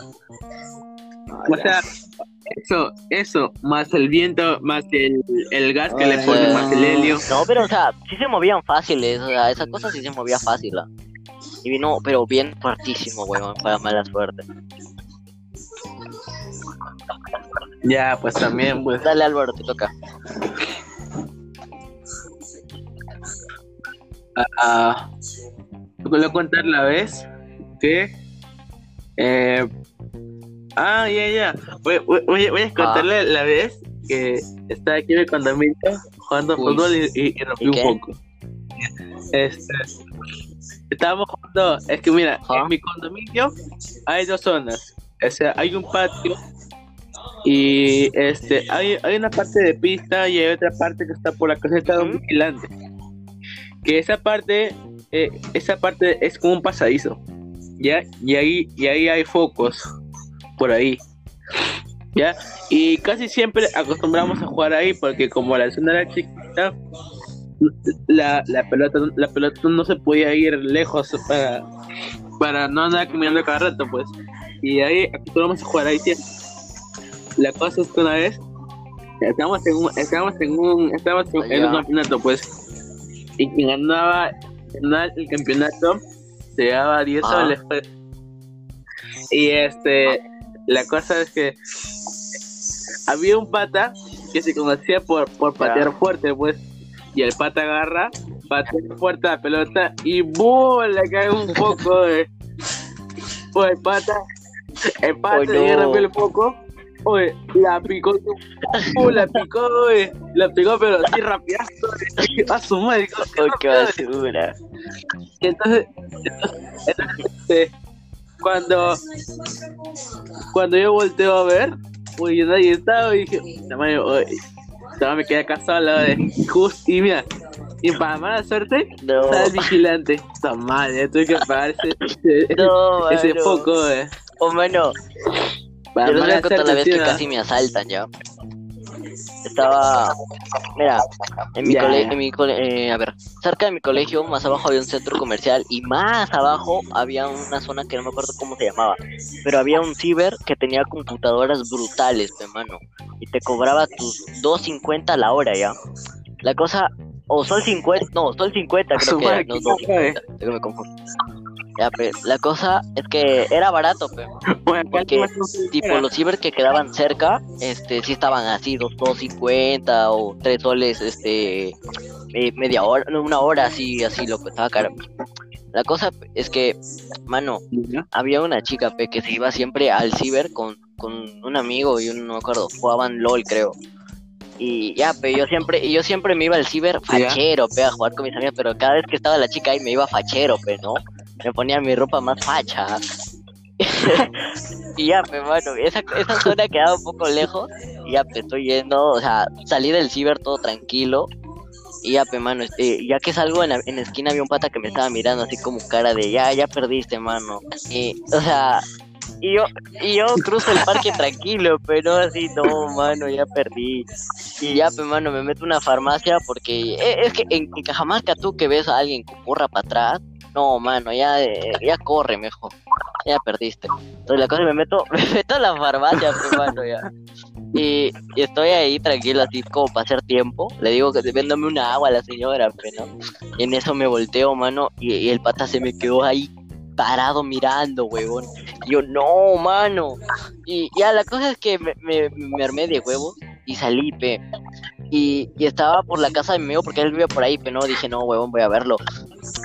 O sea, eso, eso, más el viento, más el, el gas que le Ay, ponen, más el helio. No, pero o sea, sí se movían fáciles, o sea, esa cosa sí se movía fácil. ¿ah? Y vino, pero bien fuertísimo, weón, para mala suerte. Ya, pues también, pues. Dale, Álvaro, te toca. Ah, voy a contar la vez que. Eh, ah, ya, ya. Voy, voy, voy- voy a contarle la vez que estaba aquí en el condominio jugando Uy. fútbol y, y, y rompí ¿Y un poco. Este, estábamos jugando. Es que mira, en mi condominio hay dos zonas. O sea, hay un patio y este hay, hay una parte de pista y hay otra parte que está por la caseta de un vigilante. Que esa parte, eh, esa parte es como un pasadizo. ¿Ya? Y ahí, y ahí hay focos por ahí. ¿Ya? Y casi siempre acostumbramos a jugar ahí porque como la zona era chiquita, la, la pelota la pelota no se podía ir lejos para, para no andar caminando cada rato, pues. Y ahí acostumbramos a jugar ahí siempre. La cosa es que una vez estábamos en un, estábamos en un, estábamos en, en un campeonato, pues. Y quien ganaba, ganaba el campeonato se llevaba 10 Ah. Y este, la cosa es que había un pata que se conocía por, por patear fuerte, pues. Y el pata agarra, patea fuerte la pelota y ¡boom! Le cae un poco de. Pues el pata, el pata Oh, le no. rompió el foco. Oye, la picó, ¡pum! la picó, oye, la picó, pero así rapidazo, oye, a su madre, Oh, qué basura. y entonces, entonces, entonces, cuando, cuando yo volteo a ver, uy, nadie estaba y dije, "Puta madre, estaba me quedé acá solo de justo y mira, y para mala suerte, No, estaba el vigilante, esta madre, tuve que pagar ese, ese, no, ese foco, eh. Oh, mano, yo les voy a contar la vez que ¿no? casi me asaltan ya. estaba, mira, en mi colegio, en mi cole- eh, a ver, cerca de mi colegio, más abajo había un centro comercial y más abajo había una zona que no me acuerdo cómo se llamaba, pero había un ciber que tenía computadoras brutales, pe, mano, y te cobraba tus 2.50 la hora ya. La cosa, o sol 50, no, sol 50 creo que era, no, qué 2.50, creo que me confundo. Ya, pe, la cosa es que era barato, pe. Bueno, Porque, tipo era. los ciber que quedaban cerca, este, sí estaban así, dos, dos cincuenta o tres soles, este, eh, media hora, no, una hora así, así, lo que estaba caro. La cosa es que, mano, había una chica, pe, que se iba siempre al ciber con, con un amigo y un, no me acuerdo, jugaban LOL, creo. Y ya, pe, yo siempre, yo siempre me iba al ciber fachero, pe, a jugar con mis amigas, pero cada vez que estaba la chica ahí me iba fachero, pe, ¿no? Me ponía mi ropa más facha. y ya, pues, mano, esa, esa zona quedaba un poco lejos. Y ya, pues, estoy yendo, o sea, salí del ciber todo tranquilo. Y ya, pues, mano, este, ya que salgo en la, en la esquina había un pata que me estaba mirando así como cara de, ya, ya perdiste, mano. Y, o sea, y yo, y yo cruzo el parque tranquilo, pero así, no, mano, ya perdí. Y ya, pues, mano, me meto a una farmacia porque eh, es que en, en Cajamarca tú que ves a alguien con porra para atrás, no, mano, ya, eh, ya corre mejor. Ya perdiste. Entonces la cosa me meto, me meto a la farmacia, pues, mano, ya. Y, estoy ahí tranquilo, así como para hacer tiempo. Le digo que véndame una agua a la señora, pues, ¿no? Y en eso me volteo, mano, y, y el pata se me quedó ahí parado mirando, huevón. Yo, no, mano. Y ya la cosa es que me, me, me armé de huevos y salí, pe. Y, y estaba por la casa de mi amigo porque él vive por ahí, pero no, dije, no, huevón, voy a verlo.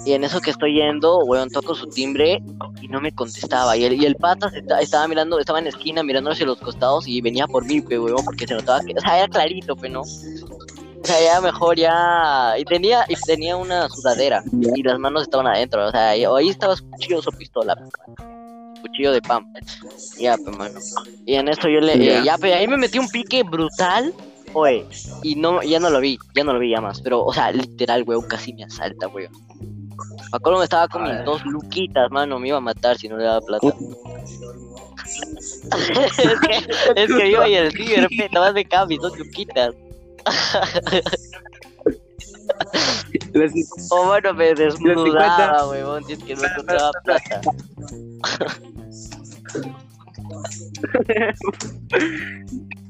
Y en eso que estoy yendo, huevón, toco su timbre y no me contestaba. Y el, y el pata se estaba mirando, estaba en la esquina mirando hacia los costados y venía por mí, pe, huevón, porque se notaba que, o sea, era clarito, pe, ¿no? O sea, ya mejor ya. Y tenía, y tenía una sudadera y las manos estaban adentro, o sea, ahí estaba su cuchillo, su pistola. Cuchillo de pan. Ya, pe, mano. Y en eso yo le. eh, Ya. ya, pe, ahí me metí un pique brutal. Oye, y no, ya no lo vi, ya no lo vi ya más. Pero, o sea, literal, weón, casi me asalta, weón. Me estaba con mis Ay. dos luquitas, mano, me iba a matar si no le daba plata. es, que, es que yo y el pe, nada más me mis dos luquitas. Las- O bueno, me desnudaba, 50. weón, si es que no encontraba plata.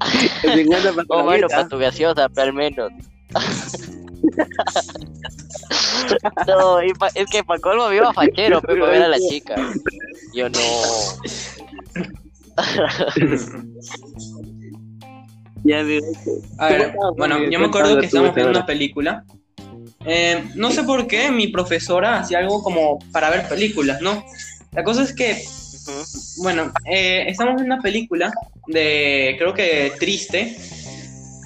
las 50 para O bueno, para tu gaseosa, pero al menos. no, y pa- es que para colmo me iba fachero, pero ver a la chica. Yo no. Ya. A ver, ¿Cómo bueno, yo me acuerdo que estábamos viendo una película. Eh, no sé por qué mi profesora hacía algo como para ver películas, ¿no? La cosa es que. Bueno, eh, estamos viendo una película de, creo que triste,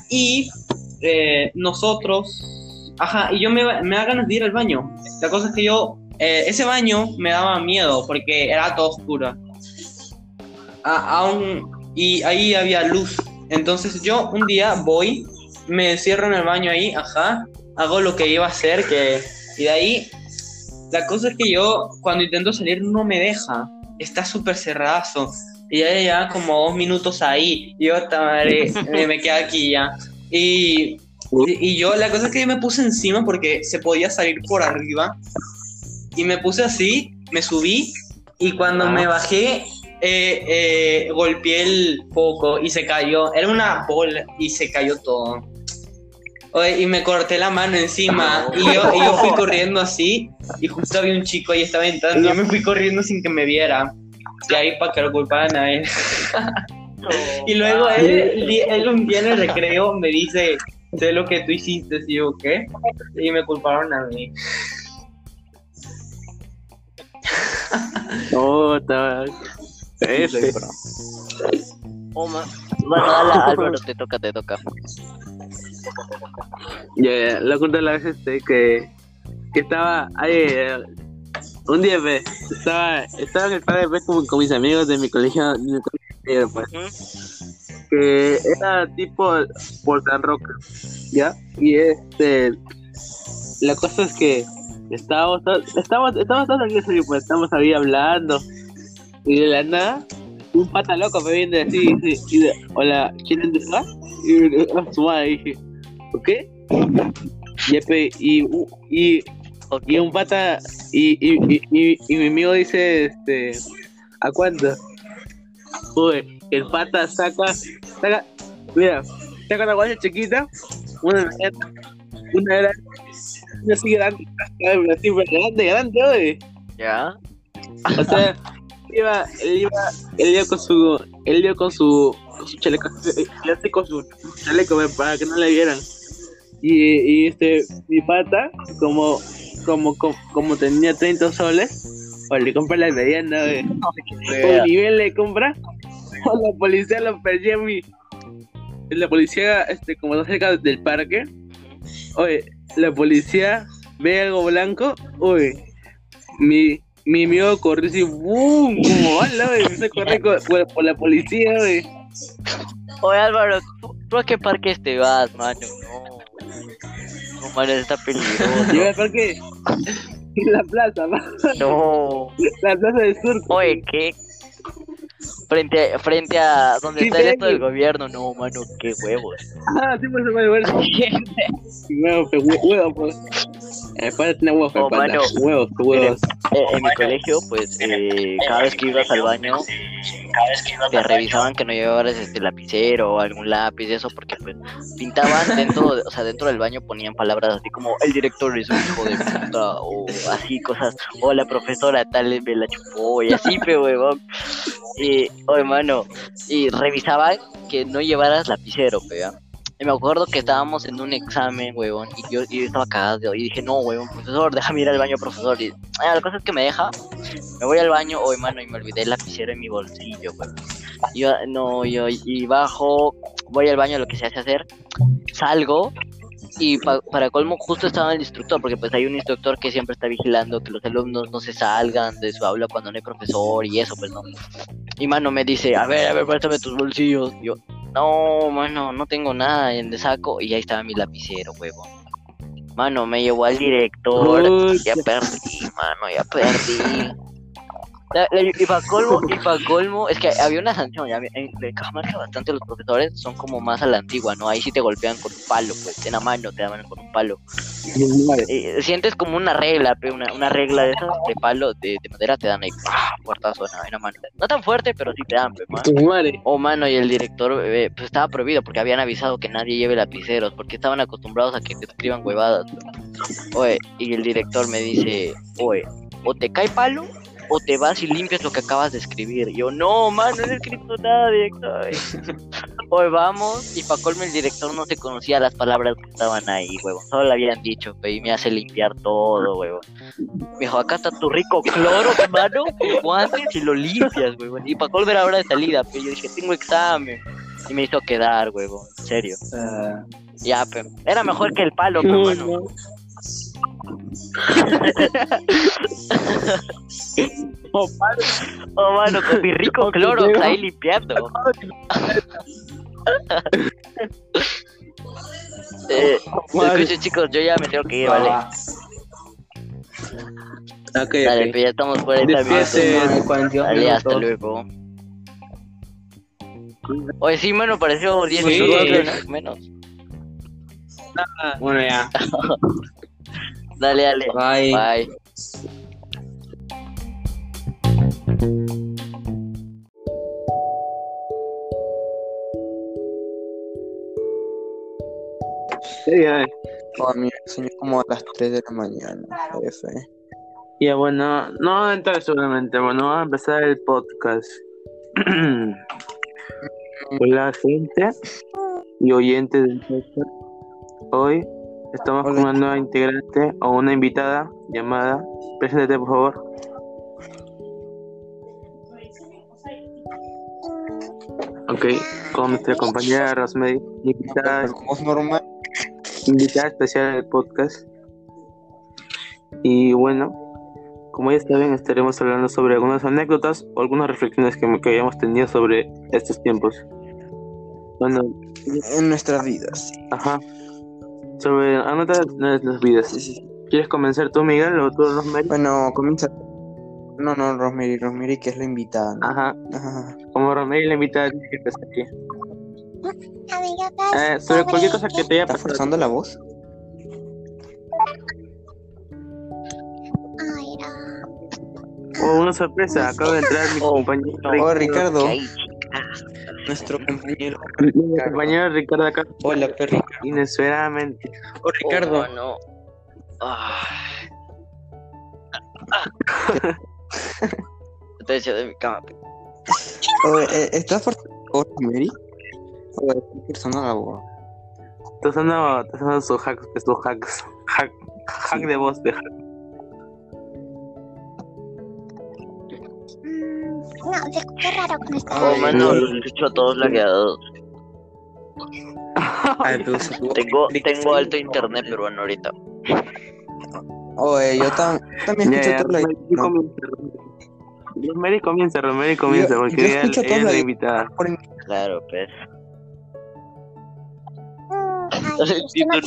y eh, nosotros, ajá, y yo me, me da ganas de ir al baño. La cosa es que yo, eh, ese baño me daba miedo porque era todo oscuro. Aún, y ahí había luz. Entonces yo un día voy, me encierro en el baño ahí, ajá, hago lo que iba a hacer, que, y de ahí, la cosa es que yo cuando intento salir no me deja, está súper cerrazo. Y ya ya como dos minutos ahí, y yo, "Ta madre, me, me quedé aquí ya. Y, y, yo, la cosa es que yo me puse encima porque se podía salir por arriba, y me puse así, me subí, y cuando Ah. me bajé, eh, eh, golpeé el foco y se cayó. Era una bola y se cayó todo. Oye, y me corté la mano encima y yo, y yo fui corriendo así y justo había un chico ahí estaba entrando y yo me fui corriendo sin que me viera. Y ahí para que lo culparan a él. Y luego él, él un día en el recreo me dice, sé lo que tú hiciste, y yo, ¿qué? Y me culparon a mí. Oh, está. Ese. Oh, ma- Bueno, dale, Álvaro, te toca, te toca. Ya, lo conté la vez este que, que estaba ahí, eh, un día pues, estaba, estaba en el padre pues, como con mis amigos de mi colegio, de mi colegio pues, que era tipo por San Roque, ¿ya? Y este, la cosa es que estábamos, estábamos, estábamos todos ahí, pues, estamos ahí hablando, y de la nada, un pata loco me viene así y dice, hola, ¿quién entra? Y a su madre dije, ¿por qué? Y, y, y, y un pata, y, y, y, y, y mi amigo dice, este, ¿a cuánto? Uy, el pata saca, saca, mira, saca una guaya chiquita, una una grande, una así grande, así grande, grande, oye. ¿Ya? O sea, iba, él iba, él iba con su, él iba con su, con su chaleco, él así con su chaleco para que no le vieran. Y, y este, mi pata, como, como, como, como tenía 30 soles, o le compra la mediana, ve. o nivel le compra, o la policía lo perdió mi, la policía, este, como está cerca del parque, oye, la policía ve algo blanco, oye, mi, mi amigo corrió así, ¡boom! Como bala, güey. Empezó a correr co- por, por la policía, güey. Oye, Álvaro, ¿tú, tú a qué parques te vas, mano? No. Mano, está peligroso. al parque. En la plaza. No. La plaza del sur. Oye, ¿qué? Frente a, frente a donde Sí, está el esto del que- gobierno, no, mano, qué huevos. Ah, sí, pues se me vuelve. Huevo, pe, hue- huevo, pues. El pata tiene huevos, mano. Huevos, huevos. Eh, en mi colegio, pues, eh, cada vez que ibas al baño, te revisaban que no llevaras este lapicero o algún lápiz, eso, porque pues pintaban dentro, de- o sea, dentro del baño ponían palabras así como el director es un hijo de puta, o así cosas, o la profesora tal me la chupó, y así, pe huevón. Y, oh, hermano, y revisaban que no llevaras lapicero, pe, ¿ah? Me acuerdo que estábamos en un examen, huevón, y yo, y yo estaba cagado, y dije, no, huevón, profesor, déjame ir al baño, profesor. Y ah, la cosa es que me deja, me voy al baño, hoy, mano, y me olvidé el lapicero en mi bolsillo, huevón. Y Yo, no, yo, y bajo, voy al baño, lo que se hace hacer, salgo, y pa- para colmo, justo estaba el instructor, porque pues hay un instructor que siempre está vigilando que los alumnos no se salgan de su aula cuando no hay profesor y eso, pues no. Y mano me dice, a ver, a ver, préstame tus bolsillos. Y yo, no, mano, no tengo nada en el saco. Y ahí estaba mi lapicero, huevo. Mano, me llevó al director. Uy, Ya perdí, mano, ya perdí. La- la- Y para colmo, y pa' colmo, es que había una sanción, ya, en de Cajamarca bastante los profesores son como más a la antigua, ¿no? Ahí sí te golpean con un palo, pues, en la mano te daban con un palo. Eh, sientes como una regla, una, una regla de esas de palo, de, de madera, te dan ahí, ¡pah! puertazo en la- mano. No tan fuerte, pero sí te dan, mano. Tu madre. Oh, mano, y el director, eh, pues estaba prohibido porque habían avisado que nadie lleve lapiceros, porque estaban acostumbrados a que te escriban huevadas. Oye, y el director me dice, oye, o te cae palo o te vas y limpias lo que acabas de escribir. Y yo, no, mano, no he escrito nada, director. Oye, vamos, y pa' colmo el director no se conocía las palabras que estaban ahí, huevo. Solo le habían dicho, y me hace limpiar todo, huevo. Me dijo, acá está tu rico cloro, mano, con guantes y lo limpias, huevo. Y pa' colmo era hora de salida, pe. Yo dije, tengo examen. Y me hizo quedar, huevo, en serio. Ya, pe. Era mejor que el palo, pe, mano. Oh. Oh, mano, con mi rico No, cloro ahí limpiando. eh, chicos, yo ya me tengo que ir, ¿vale? Ok, Dale, ok. pues ya estamos por esta Despídete. Dale, hasta luego. Oye, sí, mano, pareció 10 Sí. minutos ¿no? menos. Bueno, ya. Dale, dale. Bye. Bye. Sí, ya. Oh, mira, soñé como a las 3 de la mañana. Ya, bueno, no entrar seguramente. Bueno, vamos a empezar el podcast. Hola, gente y oyentes del podcast. Hoy estamos con una nueva integrante o una invitada llamada. Preséntate, por favor. Ok, con nuestra compañera Rosemary, invitada, normal, invitada especial del podcast. Y bueno, como ya saben, estaremos hablando sobre algunas anécdotas o algunas reflexiones que, que hayamos tenido sobre estos tiempos. Bueno, en nuestras vidas. ajá. Sobre vidas. Sí, sí, sí. ¿Quieres comenzar tú, Miguel, o tú, Rosemary? Bueno, comienza. No, no, Rosemary, Rosemary, que es la invitada. ¿no? Ajá. Ajá. Como Rosemary la invitada tiene que estar aquí. Amiga, Eh, sobre cualquier cosa que te haya ¿Estás pasado. forzando la voz? Ay, no. Oh, una sorpresa, acaba de entrar mi Oh, compañero. no. Oh, Ricardo. Nuestro compañero. Mi compañero Ricardo acá. Hola, perro. Inesperadamente. Oh, Ricardo. Oh, no. Ah. Te echo de mi cama. Oh, eh, ¿Estás la Rosemary? ¿O estás forzando la voz? Está usando, sus hacks, sus hacks. Hack, hack de voz de Mm, no, se escucha raro con esta Oh, mano, no. los escucho a todos lagueados. Pero Tengo, tengo alto internet peruano ahorita. Oh, eh, yo tam- también escucho ya, todo la... Rosemary comienza. Rosemary comienza, Rosemary porque yo escucho ella la- invitada. Claro, pues. Mm, ay, Sí, sí, me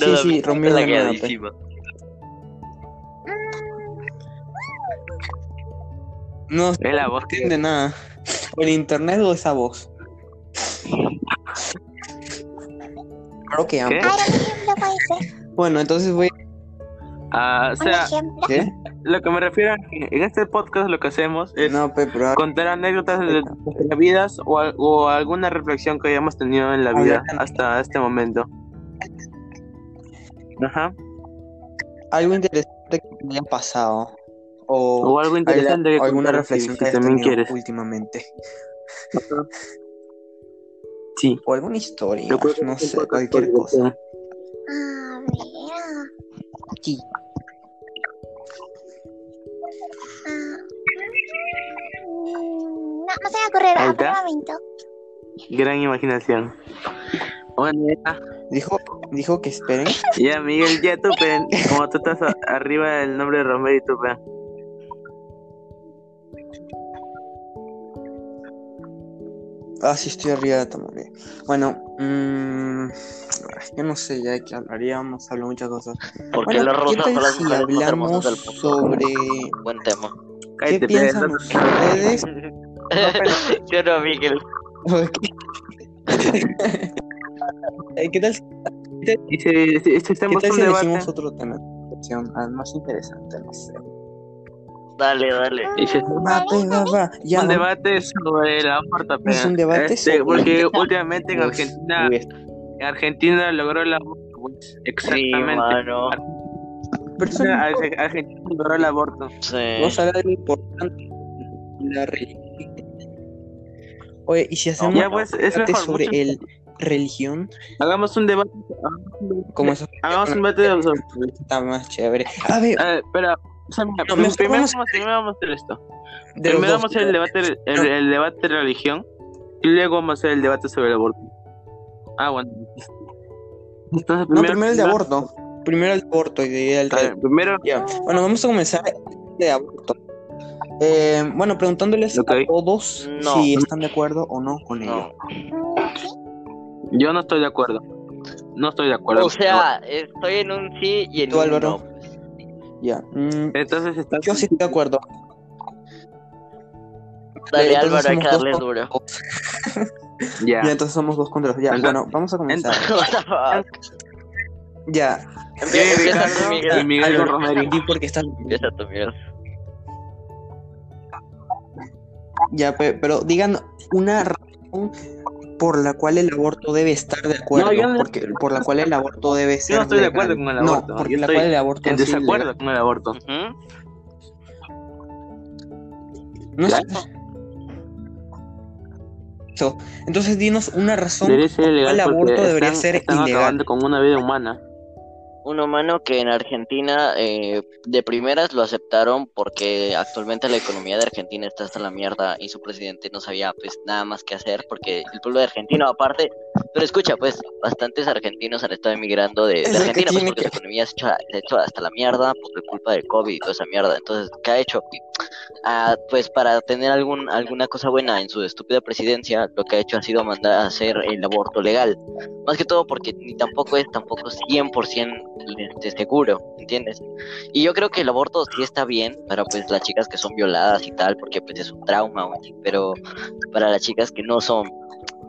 No Es la voz no que entiende nada. ¿O el internet o esa voz? Creo que ambos. Bueno, entonces voy... Ah, o sea. ¿Qué? lo que me refiero a que en este podcast lo que hacemos es No, contar anécdotas de nuestras vidas o, o alguna reflexión que hayamos tenido en la vida hasta este momento. Ajá. Algo interesante que me haya pasado. O, O algo interesante que o alguna reflexión que hayas también quieres. últimamente. Sí. O alguna historia, que no un sé, cualquier cosa. A ver. Sí. ah, No, no se me ocurre nada por el está. momento. Gran imaginación. Bueno, ya, Dijo, dijo que esperen. ya, Miguel, ya tú, pe, como tú estás arriba del nombre de Romero y tú, Ah, sí, estoy arriba de Tamaulipas. Bueno, mm, yo no sé ya de qué hablaríamos, hablo muchas cosas. Porque Bueno, ¿qué tal las si hablamos del sobre Buen tema. qué piensan no- ustedes? Yo no, Miguel. Eh, ¿Qué tal si, qué tal si elegimos otro tema? Ah, más interesante, no sé. Dale, dale. Ya un no- debate sobre la aborto, pe. Es un debate Este, sobre- Porque últimamente en Argentina, Argentina logró la aborto, pues, Sí, exactamente. Ar- Argentina logró el aborto. Sí. Vamos a hablar de lo importante la religión. Oye, ¿y si hacemos Ya, pues, es debate mejor, sobre mucho- el religión? Hagamos un debate. hagamos un debate- Como eso Hagamos un debate de sobre. está más chévere. A ver, Eh, pero, o sea, mira, No, mejor primero, vamos- primero a hacer esto. de primero vamos a hacer el debate, el, el debate de religión y luego vamos a hacer el debate sobre el aborto. Ah, bueno. Entonces, No, primero el de aborto. Primero el de aborto y de el ver, primero, Ya. Bueno, vamos a comenzar de aborto. Eh, bueno, preguntándoles a todos No. si están de acuerdo o no con ello. Yo no estoy de acuerdo. No estoy de acuerdo. O sea, estoy en un sí y en ¿Tú, un Álvaro? no. Ya. Mm, Entonces estás. yo sí estoy de acuerdo. Dale, Entonces Álvaro, hay que darle duro. Ya. Ya, entonces somos dos contra dos. Ya, Entonces- bueno, vamos a comenzar. Fuck? Ya. Empieza, tú, Y Miguel. Miguel con porque. Empieza tú, Miguel. Ya, pe- pero digan una razón por la cual el aborto debe estar de acuerdo. No, yo no- porque, por la cual el aborto debe ser. no estoy de legal. acuerdo con el No, aborto. porque Yo la cual el aborto En es ilegal. desacuerdo con el aborto. No sé. Eso. Entonces dinos una razón Debería ser ilegal el aborto porque debería están, ser están ilegal. acabando con una vida humana. Un humano que en Argentina eh, de primeras lo aceptaron porque actualmente la economía de Argentina está hasta la mierda y su presidente no sabía pues nada más que hacer porque el pueblo argentino aparte, pero escucha pues, bastantes argentinos han estado emigrando de, Argentina pues porque que- su economía se ha hecho, hasta la mierda por culpa del COVID y toda esa mierda. Entonces, ¿qué ha hecho? ah, pues para tener algún, alguna cosa buena en su estúpida presidencia, lo que ha hecho ha sido mandar a hacer el aborto legal. Más que todo porque ni tampoco es tampoco 100% este, seguro, ¿entiendes? Y yo creo que el aborto sí está bien para pues las chicas que son violadas y tal, porque pues es un trauma, pero para las chicas que no son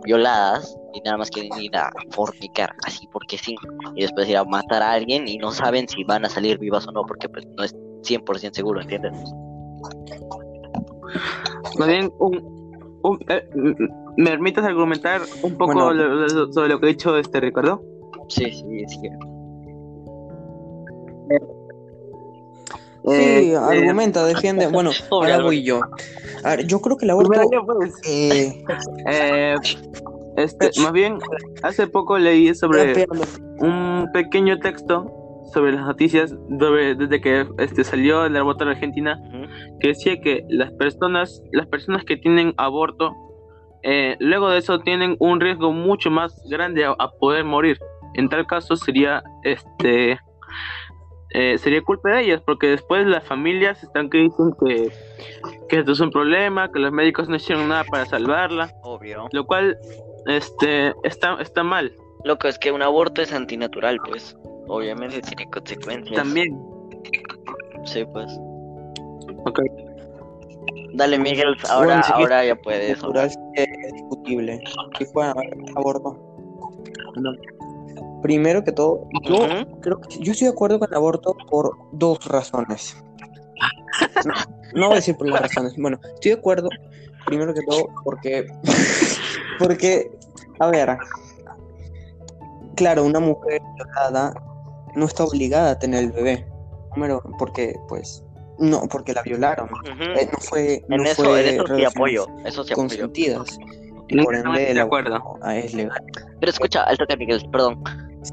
violadas y nada más quieren ir a fornicar así porque sí y después ir a matar a alguien y no saben si van a salir vivas o no porque pues no es 100% seguro, ¿entiendes? Más bien, un, un- eh, ¿me permites argumentar un poco Bueno. lo- lo- sobre lo que ha dicho este Ricardo? Sí, sí, sí. Sí, Eh, eh, argumenta, defiende. Bueno, ahora voy yo. A ver, yo creo que el aborto. pues, eh, eh, este, más bien, hace poco leí sobre un pequeño texto sobre las noticias sobre- desde que este salió el aborto en Argentina que decía que las personas las personas que tienen aborto eh, luego de eso tienen un riesgo mucho más grande a, a poder morir en tal caso sería este eh, sería culpa de ellas porque después las familias están que dicen que que esto es un problema que los médicos no hicieron nada para salvarla Obvio. lo cual este está está mal Lo que es que un aborto es antinatural, pues. Obviamente tiene consecuencias. también Sí, pues. Ok. Dale, Miguel, ahora, Bueno, sí, ahora ya puedes. natural es discutible. Si fue aborto. No. Primero que todo, yo creo que yo estoy de acuerdo con el aborto por dos razones. No, no voy a decir por las razones. Bueno, estoy de acuerdo, primero que todo, porque. Porque, a ver. Claro, una mujer violada no está obligada a tener el bebé. Número, porque, pues. No, porque la violaron. Eh, no fue. En no eso, fue en eso sí apoyo. Eso sí apoyo. consentidas. No Por ende, de acuerdo. es legal. Pero escucha, al toque, Miguel, perdón.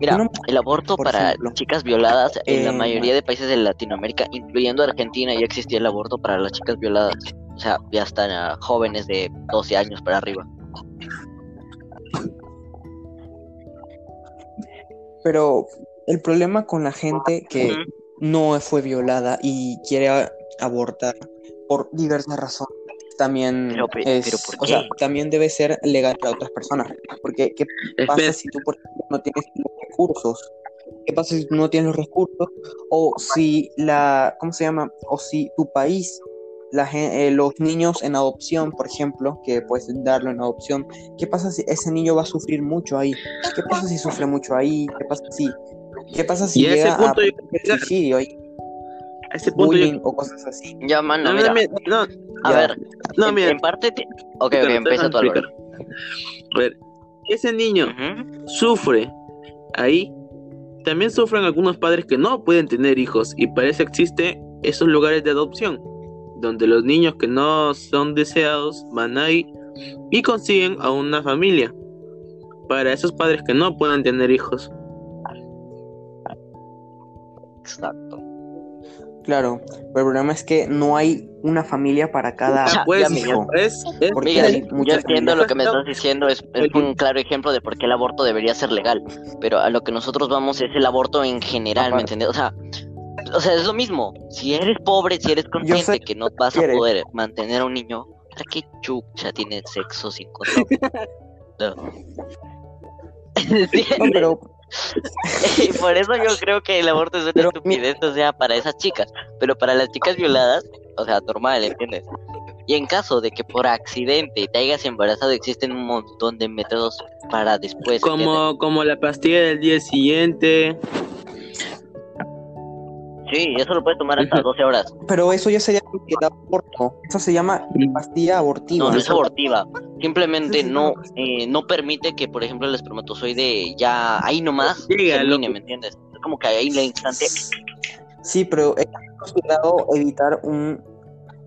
Mira, el aborto por para ejemplo, chicas violadas, en la eh, mayoría de países de Latinoamérica, incluyendo Argentina, ya existía el aborto para las chicas violadas. O sea, ya están ah, jóvenes de 12 años para arriba. Pero el problema con la gente que no fue violada y quiere abortar por diversas razones también Pero, pe- es, pero ¿por o sea, también debe ser legal para otras personas. Porque ¿qué pasa Espera, si tú, por ejemplo, no tienes los recursos? ¿Qué pasa si tú no tienes los recursos? O si la, ¿cómo se llama? O si tu país, la, eh, los niños en adopción, por ejemplo, que puedes darlo en adopción, ¿qué pasa si ese niño va a sufrir mucho ahí? ¿Qué pasa si sufre mucho ahí? ¿Qué pasa si, qué pasa si Y a ese llega a suicidio, hay a ese punto yo- bullying o cosas así? Ya, mano, no, mira. no, mira, no, A Ya. ver, no, en, mira, en parte... ti- Ok, ok, empieza tú. A ver, ese niño sufre ahí. También sufren algunos padres que no pueden tener hijos y para eso existe esos lugares de adopción, donde los niños que no son deseados van ahí y consiguen a una familia. Para esos padres que no pueden tener hijos. Exacto. Claro, pero el problema es que no hay una familia para cada Ya, pues, ya, Miguel. hijo. es, es- Porque Miguel, hay yo entiendo familias. lo que me estás diciendo, es, es un claro ejemplo de por qué el aborto debería ser legal, pero a lo que nosotros vamos es el aborto en general, ¿me entiendes? O sea, o sea, es lo mismo, si eres pobre, si eres consciente que no vas a poder mantener a un niño, ¿para qué chucha tiene sexo sin condón? No. No, pero Y por eso yo creo que el aborto es una Pero, estupidez, o sea, para esas chicas. Pero para las chicas violadas, o sea, normal, ¿entiendes? Y en caso de que por accidente te hayas embarazado, existen un montón de métodos para después. ¿entiendes? como, como la pastilla del día siguiente. Sí, eso lo puedes tomar hasta Ujú. 12 horas. Pero eso ya sería aborto. Eso se llama pastilla abortiva. No, no es abortiva. Simplemente Sí, sí, no no. eh, no permite que, por ejemplo, el espermatozoide ya ahí nomás Llegue a lo termine, ¿me entiendes? Es como que ahí en el instante. Sí, pero es considerado evitar un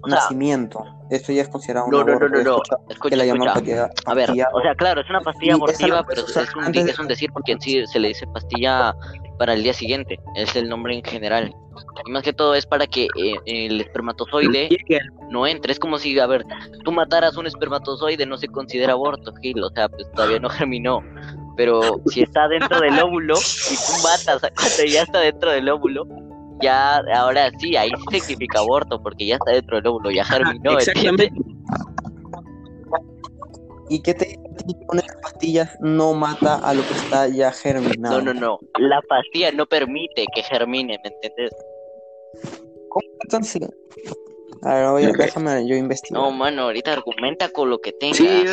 Nacimiento. Eso ya es considerado un no, no, no, aborto. no, no. Escucha, Escucha, Que la llaman escucha. pastilla, A ver, o sea, claro, es una pastilla abortiva, pero es un, de- es un decir porque en sí se le dice pastilla para el día siguiente, es el nombre en general. Y más que todo es para que eh, el espermatozoide no entre, es como si, a ver, tú mataras un espermatozoide, no se considera aborto, Gil, o sea, pues todavía no germinó. Pero si está dentro del óvulo y tú matas a- cuando ya está dentro del óvulo, ya ahora sí, ahí sí significa aborto, porque ya está dentro del óvulo, ya germinó, ¿entiendes? Exactamente. ¿Y qué te a de las pastillas no mata a lo que está ya germinado? No, no, no. La pastilla no permite que germine, ¿me entiendes? Entonces, a ver, oye, déjame yo investigar. No, mano, ahorita argumenta con lo que tengas. Sí,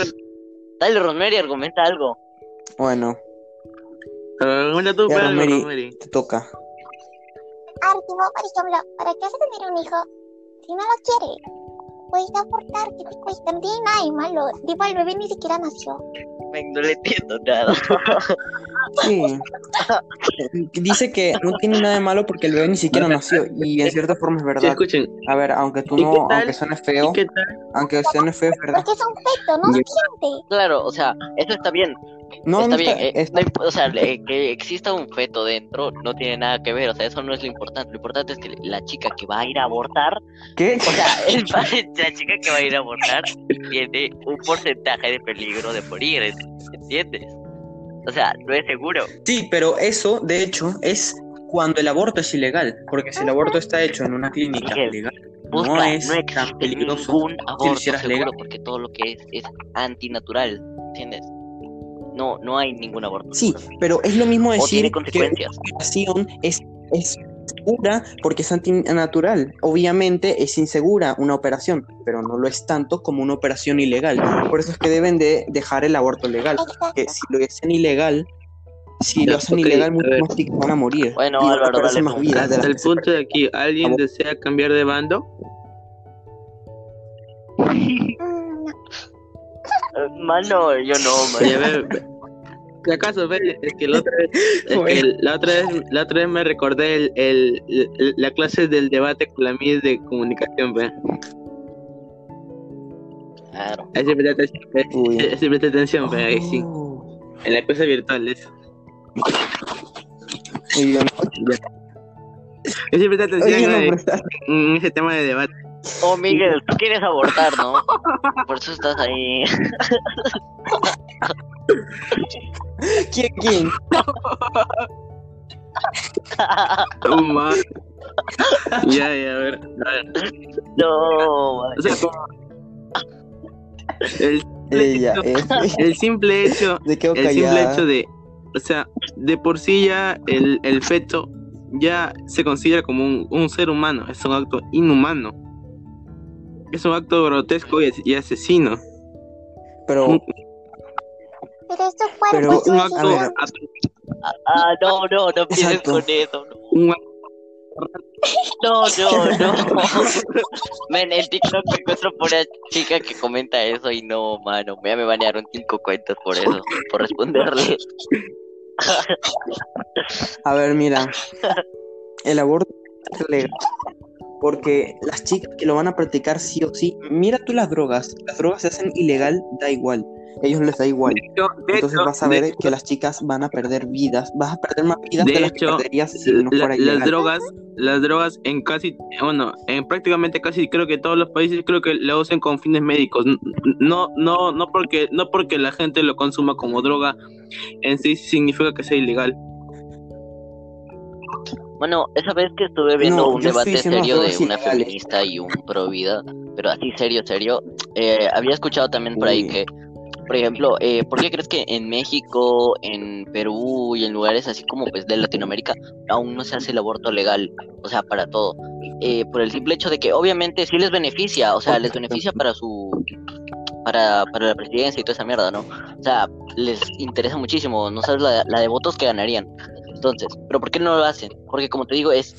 Dale, Rosemary, argumenta algo. Bueno, Argumenta tú. Rosemary. te toca. A ver, Timo, por ejemplo, ¿para qué a tener un hijo si no lo quieres? Puedes abortar, que te cuesta, no tiene nada de malo. Tipo, el bebé ni siquiera nació. No le entiendo nada. Sí. Dice que no tiene nada de malo porque el bebé ni siquiera nació. Y en cierta forma es Sí, verdad. escuchen. A ver, aunque tú ¿Y no, aunque suene feo, aunque suene feo, es verdad. Porque es un feto, no Ya. siente. claro, o sea, eso está bien. No, está no bien. está, eh, está- no imp- o sea, que exista un feto dentro no tiene nada que ver. O sea, eso no es lo importante. Lo importante es que la chica que va a ir a abortar, ¿Qué? o sea, el la chica que va a ir a abortar tiene un porcentaje de peligro de morir, ¿entiendes? O sea, no es seguro. Sí, pero eso, de hecho, es cuando el aborto es ilegal. Porque si el aborto está hecho en una clínica Miguel, legal, Busca, no no, es tan peligroso. ningún aborto hicieras seguro legal. porque todo lo que es es antinatural, ¿entiendes? No, no hay ningún aborto. Sí, pero es lo mismo o decir que una operación es, es segura porque es antinatural. Obviamente es insegura una operación, pero no lo es tanto como una operación ilegal. Por eso es que deben de dejar el aborto legal. Que si lo hacen ilegal, si lo hacen ok, ilegal, muchos chicos van a morir. Bueno, Álvaro, dale más tú. vidas de las Hasta el punto de aquí, ¿alguien desea cambiar de bando? No. Eh, Mano, yo no, mano. si acaso, ve, es que la otra vez, es que la otra vez, la otra vez me recordé el, el, el- la clase del debate con la MIS de comunicación, ve. Claro. Ahí se presta atención, ve. Uy. Ahí se presta atención, ve, ahí sí. Oh. En la cosa virtual, eso. Yo se presta atención Oye, no, en, pero está- en ese tema de debate. Oh, Miguel, tú quieres abortar, ¿no? Por eso estás ahí. ¿Quién, quién? Oh, ma. ya, ya, a ver. A ver. no. O sea, como- el, Ella, eh. el simple hecho ¿De qué el simple hecho de, o sea, de por sí ya el, el feto ya se considera como un, un ser humano, es un acto inhumano, es un acto grotesco y, y asesino, Pero, un, Pero es tu cuerpo, Pero, un a acto, ver. Ah, no, no, no empieces con eso. un- No, no, no. no. Men, en TikTok me encuentro por una chica que comenta eso y no, mano. Ya me banearon cinco cuentas por eso, por responderle. a ver, mira. El aborto es legal. Porque las chicas que lo van a practicar sí o sí. Mira tú las drogas. Las drogas se hacen ilegal, da igual. Ellos les da igual. de hecho, de Entonces hecho, vas a ver que las chicas van a perder vidas. Vas a perder más vidas de, De las que hecho, perderías si no la- fuera las drogas, las drogas en casi, bueno, en prácticamente casi creo que todos los países creo que la usan con fines médicos. No, no, no porque, no porque la gente lo consuma como droga en sí significa que sea ilegal. Bueno, esa vez que estuve viendo No, un debate serio de una feminista y un pro vida, pero así serio, serio, eh, había escuchado también por ahí Uy. que, por ejemplo, eh, ¿por qué crees que en México, en Perú y en lugares así como pues de Latinoamérica aún no se hace el aborto legal? O sea, para todo. Eh, por el simple hecho de que obviamente sí les beneficia, o sea, les beneficia para su para, para la presidencia y toda esa mierda, ¿no? O sea, les interesa muchísimo, no sabes la, la de votos que ganarían. Entonces, ¿pero por qué no lo hacen? Porque como te digo, es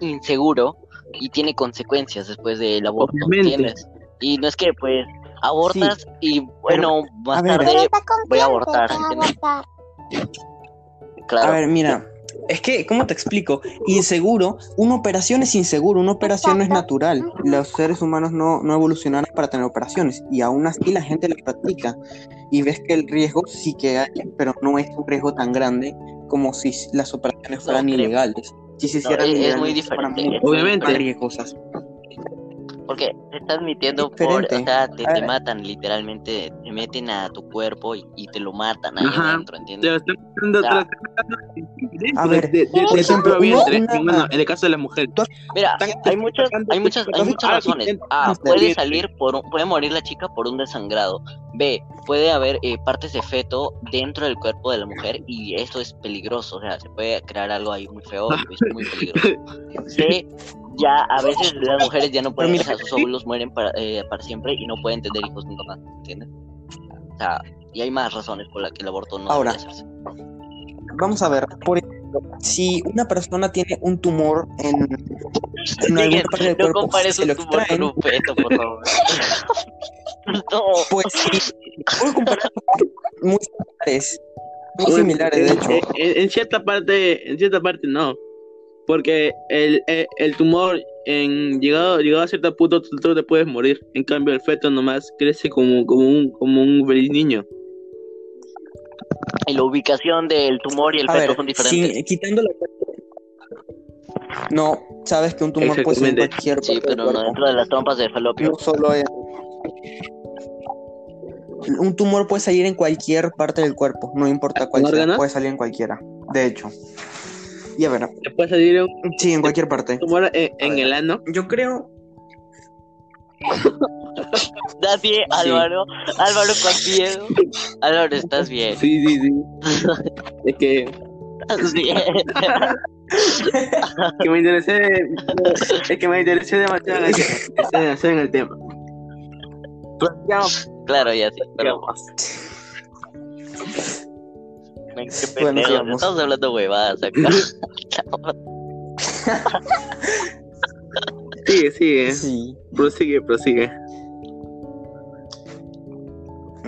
inseguro y tiene consecuencias después del aborto, Obviamente. ¿entiendes? Y no es que pues abortas y bueno, más a ver, tarde, voy a abortar. claro. A ver, mira, es que, ¿cómo te explico? Inseguro, una operación es inseguro, una operación no es natural. Los seres humanos no, no evolucionaron para tener operaciones y aún así la gente la practica. Y ves que el riesgo sí que hay, pero no es un riesgo tan grande como si las operaciones fueran ilegales. Si se No, hicieran es- es ilegales, muy fueran diferente. Obviamente. riesgosas. Porque te estás metiendo por, o sea, te, A te ver. matan literalmente, te meten a tu cuerpo y, y te lo matan ahí Ajá. adentro, ¿entiendes? lo están matando, te lo están matando A ver, de, de, de- ejemplo, vientre, una- en el caso de la mujer. Mira, hay muchas, hay muchas, hay muchas razones. A, del puede salir por, un- puede morir la chica por un desangrado. B, puede haber eh, partes de feto dentro del cuerpo de la mujer y esto es peligroso, o sea, se puede crear algo ahí muy feo, es muy peligroso. C, ya a veces las mujeres ya no pueden, o sea, sus óvulos mueren para, eh, para siempre y no pueden tener hijos nunca más, ¿entiendes? O sea, y hay más razones por las que el aborto no Ahora, debería hacerse. vamos a ver, por ejemplo, si una persona tiene un tumor en, en alguna parte del No cuerpo, compares se un lo tumor con extraen, un feto, por favor. no. pues sí, puedo comparar muy similares, muy Bueno, similares, de en- hecho. En, en cierta parte, en cierta parte no. Porque el, el, el tumor, en llegado, llegado a cierto punto, tú, tú te puedes morir. En cambio, el feto nomás crece como, como, un, como un feliz niño. Y la ubicación del tumor y el A feto ver, son diferentes. sin- quitando la No, sabes que un tumor puede ser en cualquier parte Sí, del pero no dentro de las trompas de falopio. no solo en... Un tumor puede salir en cualquier parte del cuerpo, no importa cuál sea, puede salir en cualquiera, de hecho. Y a ver, Te puede salir un sí, en cualquier parte. tumor en, el ano. Yo creo, ¿Estás bien, Álvaro? Álvaro, ¿estás bien? Álvaro, ¿estás bien? Sí, sí, sí. es que, ¿Estás bien? que me interesé. Es que me interesé demasiado en el, en el tema. Claro, ya sí, pero... Men, qué Bueno, pendejos, sigamos. estamos hablando huevadas acá. Sigue, sigue. sí. Prosigue, prosigue.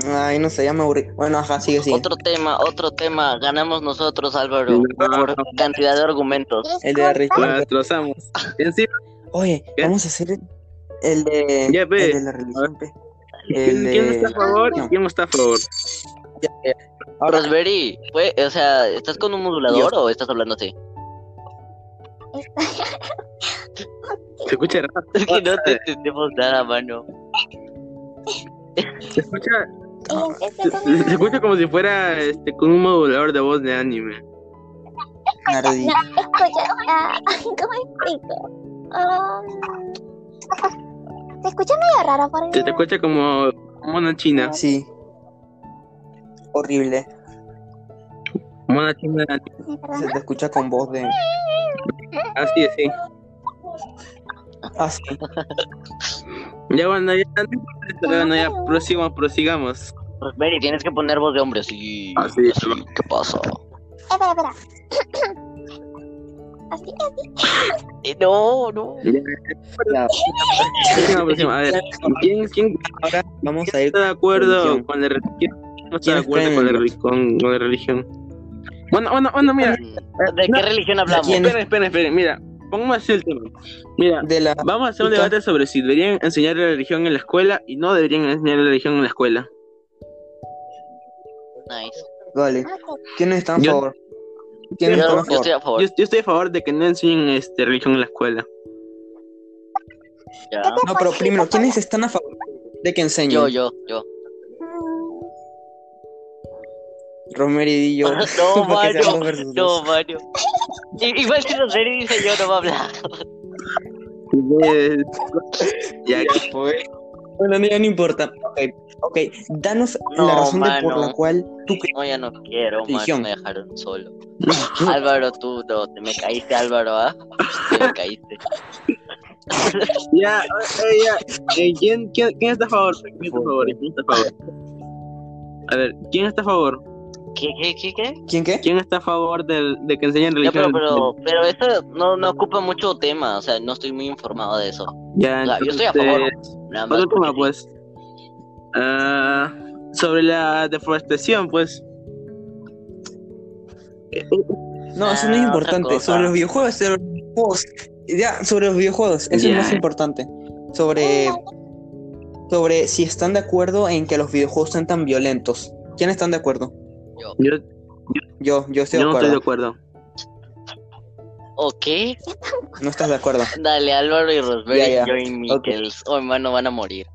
Ay, no sé, ya me aburrí. Bueno, ajá, sigue, sigue. otro tema, otro tema. Ganamos nosotros, Álvaro, por cantidad de argumentos. El de la religión. La destrozamos. Encima, Oye, ¿Qué? vamos a hacer el de, Ya, ve. el de la religión. ¿quién, de... está a favor y quién no está a favor? Ahora, Rosberry, fue, o sea, ¿estás con un modulador o estás hablando así? Se escucha raro. Es que no te entendemos nada, mano. Se escucha, se, se escucha como si fuera este, con un modulador de voz de anime. No, escucha, ah, ¿cómo explico? Um, se escucha medio raro por Se te escucha como mona china. Sí. Horrible. Se te escucha con voz de... Así es, sí. Ah, sí. Ya bueno, ya, bueno, ya prosigamos, prosigamos. Rosberry, tienes que poner voz de hombre, sí. Así es. así, ¿Qué pasa? Espera, espera. Así, Eh, no, no. Ya, Próxima. A ver, ¿quién, quién Ahora vamos a ir... está de acuerdo con la religión? No está ¿Quién de acuerdo con la, el- reli- con, con la religión. Bueno, bueno, bueno, mira. ¿De qué religión hablamos? Esperen, esperen, esperen. Mira, pongamos así el tema. Mira, De la... vamos a hacer un debate sobre si deberían enseñar la religión en la escuela y no deberían enseñar la religión en la escuela. Nice. Vale. ¿Quiénes están a Yo- favor? ¿Quiénes Yo, están a yo favor? estoy a favor. Yo, yo estoy a favor de que no enseñen este, religión en la escuela. Ya. No, pero primero, ¿quiénes están a favor de que enseñen? Yo, yo, yo. Rosemary y yo. No, Mario. No. Mario. Igual si Rosberry dice yo, no va a hablar. Ya, Bueno, no, ya no importa. Ok, ok. Danos No, la razón de por la cual tú crees. No, ya no quiero, Mario. Religión. Me dejaron solo. Álvaro, tú no, te me caíste, Álvaro, ¿ah? Te me caíste. ya, eh, ya. Eh, ¿quién, quién, quién está a favor? ¿Quién está a favor? ¿Quién está a favor? A ver, ¿quién está a favor? ¿Qué, qué, qué, qué? ¿Quién qué? ¿Quién está a favor del, de que enseñen Ya, pero, religión? pero, pero eso no, no ocupa mucho tema, o sea, no estoy muy informado de eso. Ya, O sea, yo estoy a entonces, favor. Nada más Otro tema, pues. Ah, sobre la deforestación, pues. No, eso no es Ah, importante. Sobre los videojuegos, sobre los videojuegos. Ya, sobre los videojuegos. Eso es Ya. más importante. Sobre. Sobre si están de acuerdo en que los videojuegos sean tan violentos. ¿Quiénes están de acuerdo? Yo, Yo, yo estoy yo de no estoy de acuerdo. ¿O qué? ¿No estás de acuerdo? Dale, Álvaro y Rosberg Ya, ya. y Joey Mikkels. Oh, hermano, van a morir.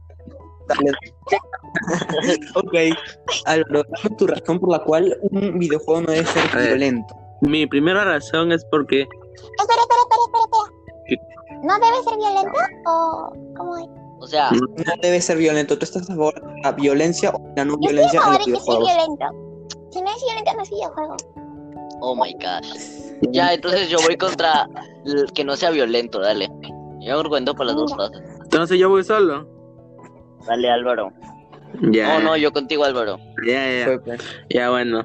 Dale. ok. Álvaro, dame tu razón por la cual un videojuego no debe ser A ver. violento. Mi primera razón es porque Espera, espera, espera, espera, espera. ¿No debe ser violento o cómo es? O sea, No debe ser violento. ¿Tú estás a favor de la violencia o la no Yo estoy a violencia en favor los de que sea videojuegos? violento. Si no es violento, no es videojuego. oh my gosh. Ya, entonces yo voy contra el que no sea violento, dale. Yo argumento por las dos fases. entonces yo voy solo. Dale, Álvaro. Ya, Oh, no, yo contigo, Álvaro. ya, ya, pues. ya, bueno.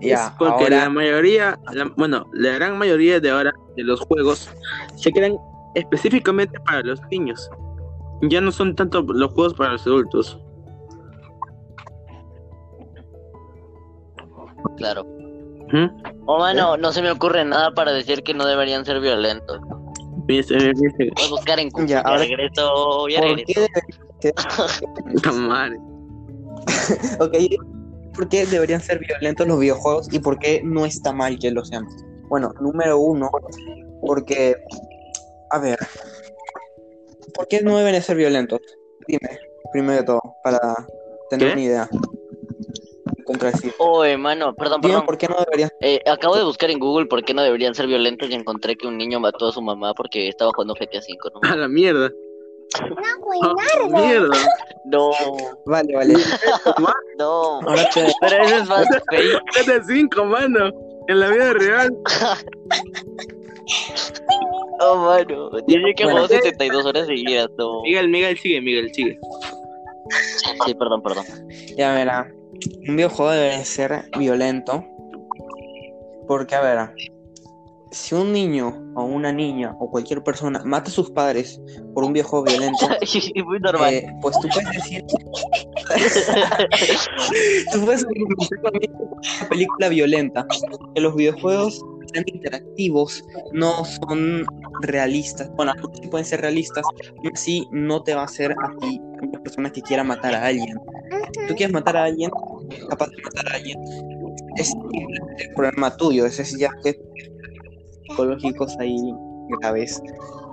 Ya, es porque ahora- la mayoría, la- bueno, la gran mayoría de ahora de los juegos se crean específicamente para los niños. Ya no son tanto los juegos para los adultos. Claro. Ujú. Oh, mano, no se me ocurre nada para decir que no deberían ser violentos. Voy a buscar en Google. Ya, Ya, ahora- regreso. Ya ¿Por regreso. qué. Ok, ¿por qué deberían ser violentos los videojuegos y por qué no está mal que lo sean? Bueno, número uno, porque, a ver, ¿por qué no deben de ser violentos? Dime, primero de todo, para tener ¿Qué? una idea. Contradecir. Oh, hermano, perdón, perdón. por qué no deberían Eh, acabo de buscar en Google por qué no deberían ser violentos y encontré que un niño mató a su mamá porque estaba jugando GTA V. ¿no? A la mierda. No, Buenardo. la mierda. No, Vale, vale. no. Ahora te... Pero eso es más fake. GTA 5, mano. En la vida real. Oh, mano. Dice que jugó 72 horas seguidas. No. Miguel, Miguel, sigue, Miguel, sigue. Sí, perdón, perdón. Ya verá, un videojuego debe ser violento porque, a ver, si un niño o una niña o cualquier persona mata a sus padres por un videojuego violento, Muy normal. eh, pues tú puedes decir... tú puedes es una película violenta, que los videojuegos sean interactivos, no son realistas. Bueno, sí pueden ser realistas, pero así no te va a hacer a ti una persona que quiera matar a alguien tú quieres matar a alguien, capaz de matar a alguien, es el problema tuyo, es decir, ya que psicológicos ahí graves.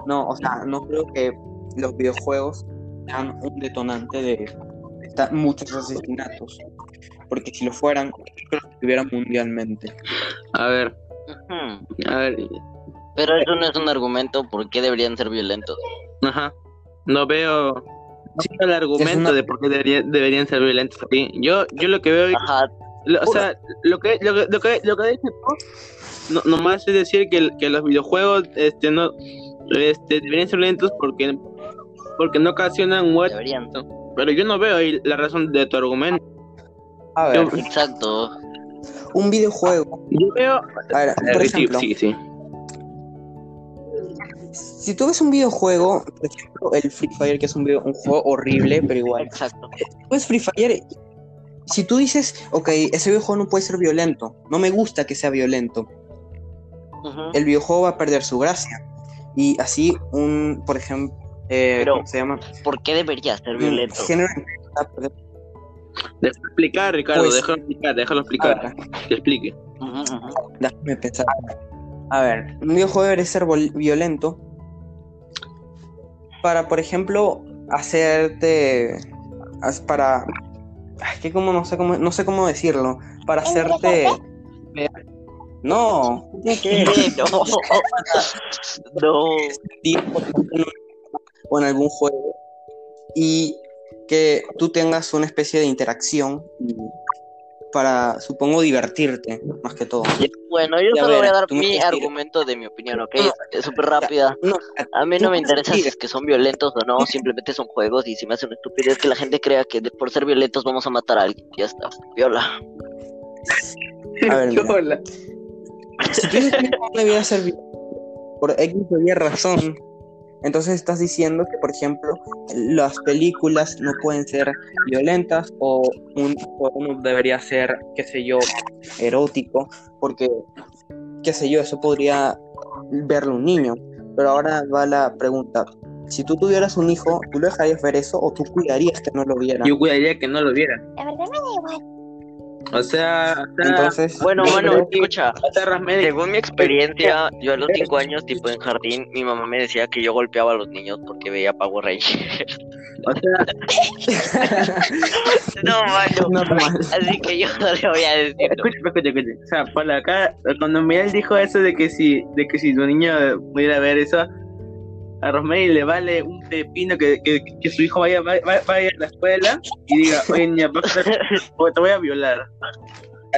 No, o sea, no creo que los videojuegos sean un detonante de muchos asesinatos, porque si lo fueran, creo que estuvieran mundialmente. A ver, Ujú. a ver. Pero eso no es un argumento por qué deberían ser violentos. Ajá. No veo. el argumento una- de por qué debería- deberían ser violentos aquí. Yo, yo lo que veo. Ajá, lo- o sea, lo que, lo que, lo que, lo que dices tú, no, nomás es decir que, que los videojuegos este, no, este, deberían ser violentos porque, porque no ocasionan muerte. deberían. Pero yo no veo ahí la razón de tu argumento. A ver, Yo- Exacto. Un videojuego, Yo veo. a ver, por Sí, ejemplo, sí, sí. si tú ves un videojuego, por ejemplo, el Free Fire, que es un, video- un juego horrible, pero igual, Exacto. pues Free Fire, si tú dices, ok, ese videojuego no puede ser violento, no me gusta que sea violento, el videojuego va a perder su gracia. Y así un, por ejemplo, eh, Pero- ¿cómo se llama? ¿Por qué debería ser Un violento? género va a perder- Deja explicar, Ricardo. Pues- déjalo explicar, déjalo explicar. ver, Que explique. Déjame pensar. A ver, un videojuego debe ser vol- violento para, por ejemplo, hacerte, para, es que como no sé cómo, no sé cómo decirlo, para hacerte, no, no. no. un- o en algún juego y que tú tengas una especie de interacción para, supongo, divertirte más que todo. Bueno, yo solo voy a dar mi argumento de mi opinión, ¿ok? No, Es súper rápida. No, A mí no me interesa si es que son violentos o no, simplemente son juegos y si me hace una estupidez que la gente crea que de- por ser violentos vamos a matar a alguien. Ya está. Viola. A ver, mira. Hola. si tú no debía ser por X o Y razón, entonces estás diciendo que, por ejemplo, las películas no pueden ser violentas o un debería ser, qué sé yo, erótico, porque, qué sé yo, eso podría verlo un niño. Pero ahora va la pregunta. Si tú tuvieras un hijo, ¿tú lo dejarías ver eso o tú cuidarías que no lo viera? Yo cuidaría que no lo viera. La verdad me da igual. O sea, Entonces, Bueno, que- escucha. Según mi experiencia, yo a los 5 años, tipo en jardín, mi mamá me decía que yo golpeaba a los niños porque veía Power Rangers. o sea, no, mano. Así que yo no le voy a decir. escucha, escucha. O sea, por acá, cuando Miguel dijo eso de que si, de que si tu niño pudiera ver eso, a Rosemary le vale un pepino que, que, que su hijo vaya, vaya, vaya a la escuela y diga, oye, niña, te voy a violar.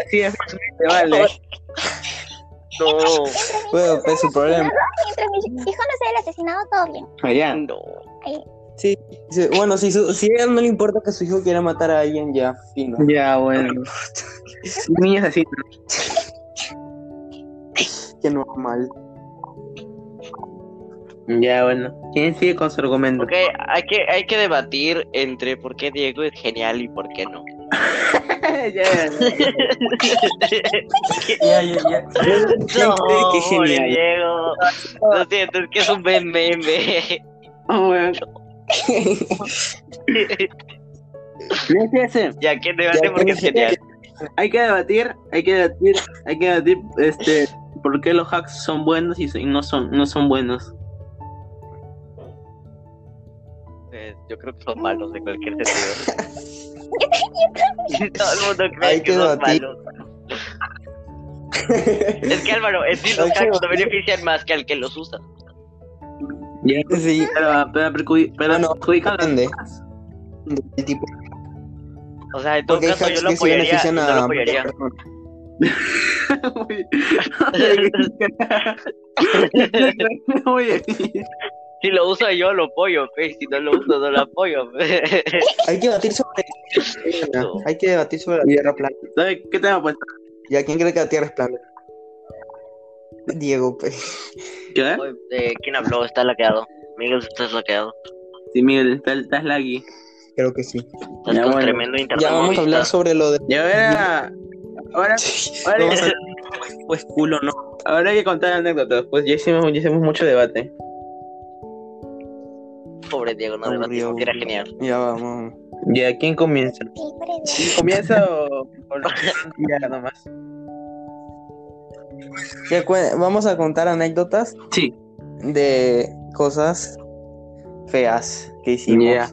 Así es, te vale. No, Bueno, pues su problema. Mientras mi hijo no sea el asesinado, todo bien. Allá. no. Sí, sí, bueno, si, su- si a él no le importa que su hijo quiera matar a alguien, ya, fino. Ya, bueno. Niños así. Qué normal. Ya, bueno. ¿Quién sigue con su argumento? Ok, hay que, hay que debatir entre por qué Diego es genial y por qué no. ya, Ya, ya, ya. No, Qué genial. Diego. Lo siento, es que es un buen meme. Oh. ¿Ves ese? Ya que debate Ya, porque es ¿qué- genial. Hay que debatir, hay que debatir, hay que debatir, este, por qué los hacks son buenos y y no son, no son buenos. Yo creo que son malos de cualquier sentido. Todo el mundo cree que, son malos. Es que Álvaro, en sí los hacks no benefician más que al que los usa. Ya. Sí, Pero, pero, pero Bueno, perjudican a los depende. del tipo. O sea, en todo Porque caso yo lo apoyaría. No lo a apoyaría. Muy- Muy bien. Si lo uso yo lo apoyo, pe. si no lo uso no lo apoyo. pe. Hay que debatir sobre. Hay que debatir sobre la Tierra plana. ¿Sabes qué tema pues? ¿Y a quién cree que la Tierra es plana? Diego, pues. ¿Qué? Oye, eh, ¿Quién habló? Está laqueado. Miguel, estás laqueado. Sí, Miguel, estás, estás laggy. Creo que sí. Estás Ya, con bueno. tremendo internet. Ya vamos a hablar sobre lo de. Y ahora, ahora, ahora, Vamos a pues culo, ¿no? ahora hay que contar anécdotas, pues ya hicimos, ya hicimos mucho debate. Pobre Diego, no debatimos, que era genial. Ya vamos. Ya, ¿quién comienza? Eso. ¿Comienza o, o ya nomás? Ya vamos a contar anécdotas Sí. de cosas feas que hicimos. Ya.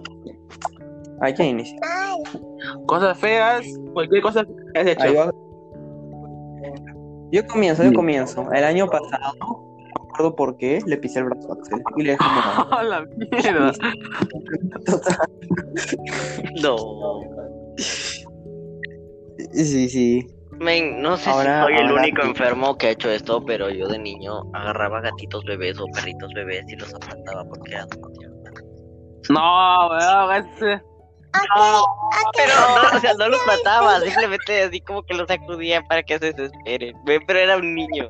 Hay que iniciar. Ay, Cosas feas, cualquier cosa que has hecho. Yo comienzo, yo comienzo. El año pasado, acuerdo por qué, le pisé el brazo a Axel y le dejé morado. ¡Oh, la mierda! No. Sí, sí. Men, no sé Ahora- si soy el único tú. enfermo que ha hecho esto, pero yo de niño agarraba gatitos bebés o perritos bebés y los aplastaba porque eran No, weón, ese. ok. Pero no, o sea, no los mataba, simplemente así como que los sacudía para que se desesperen. Pero era un niño.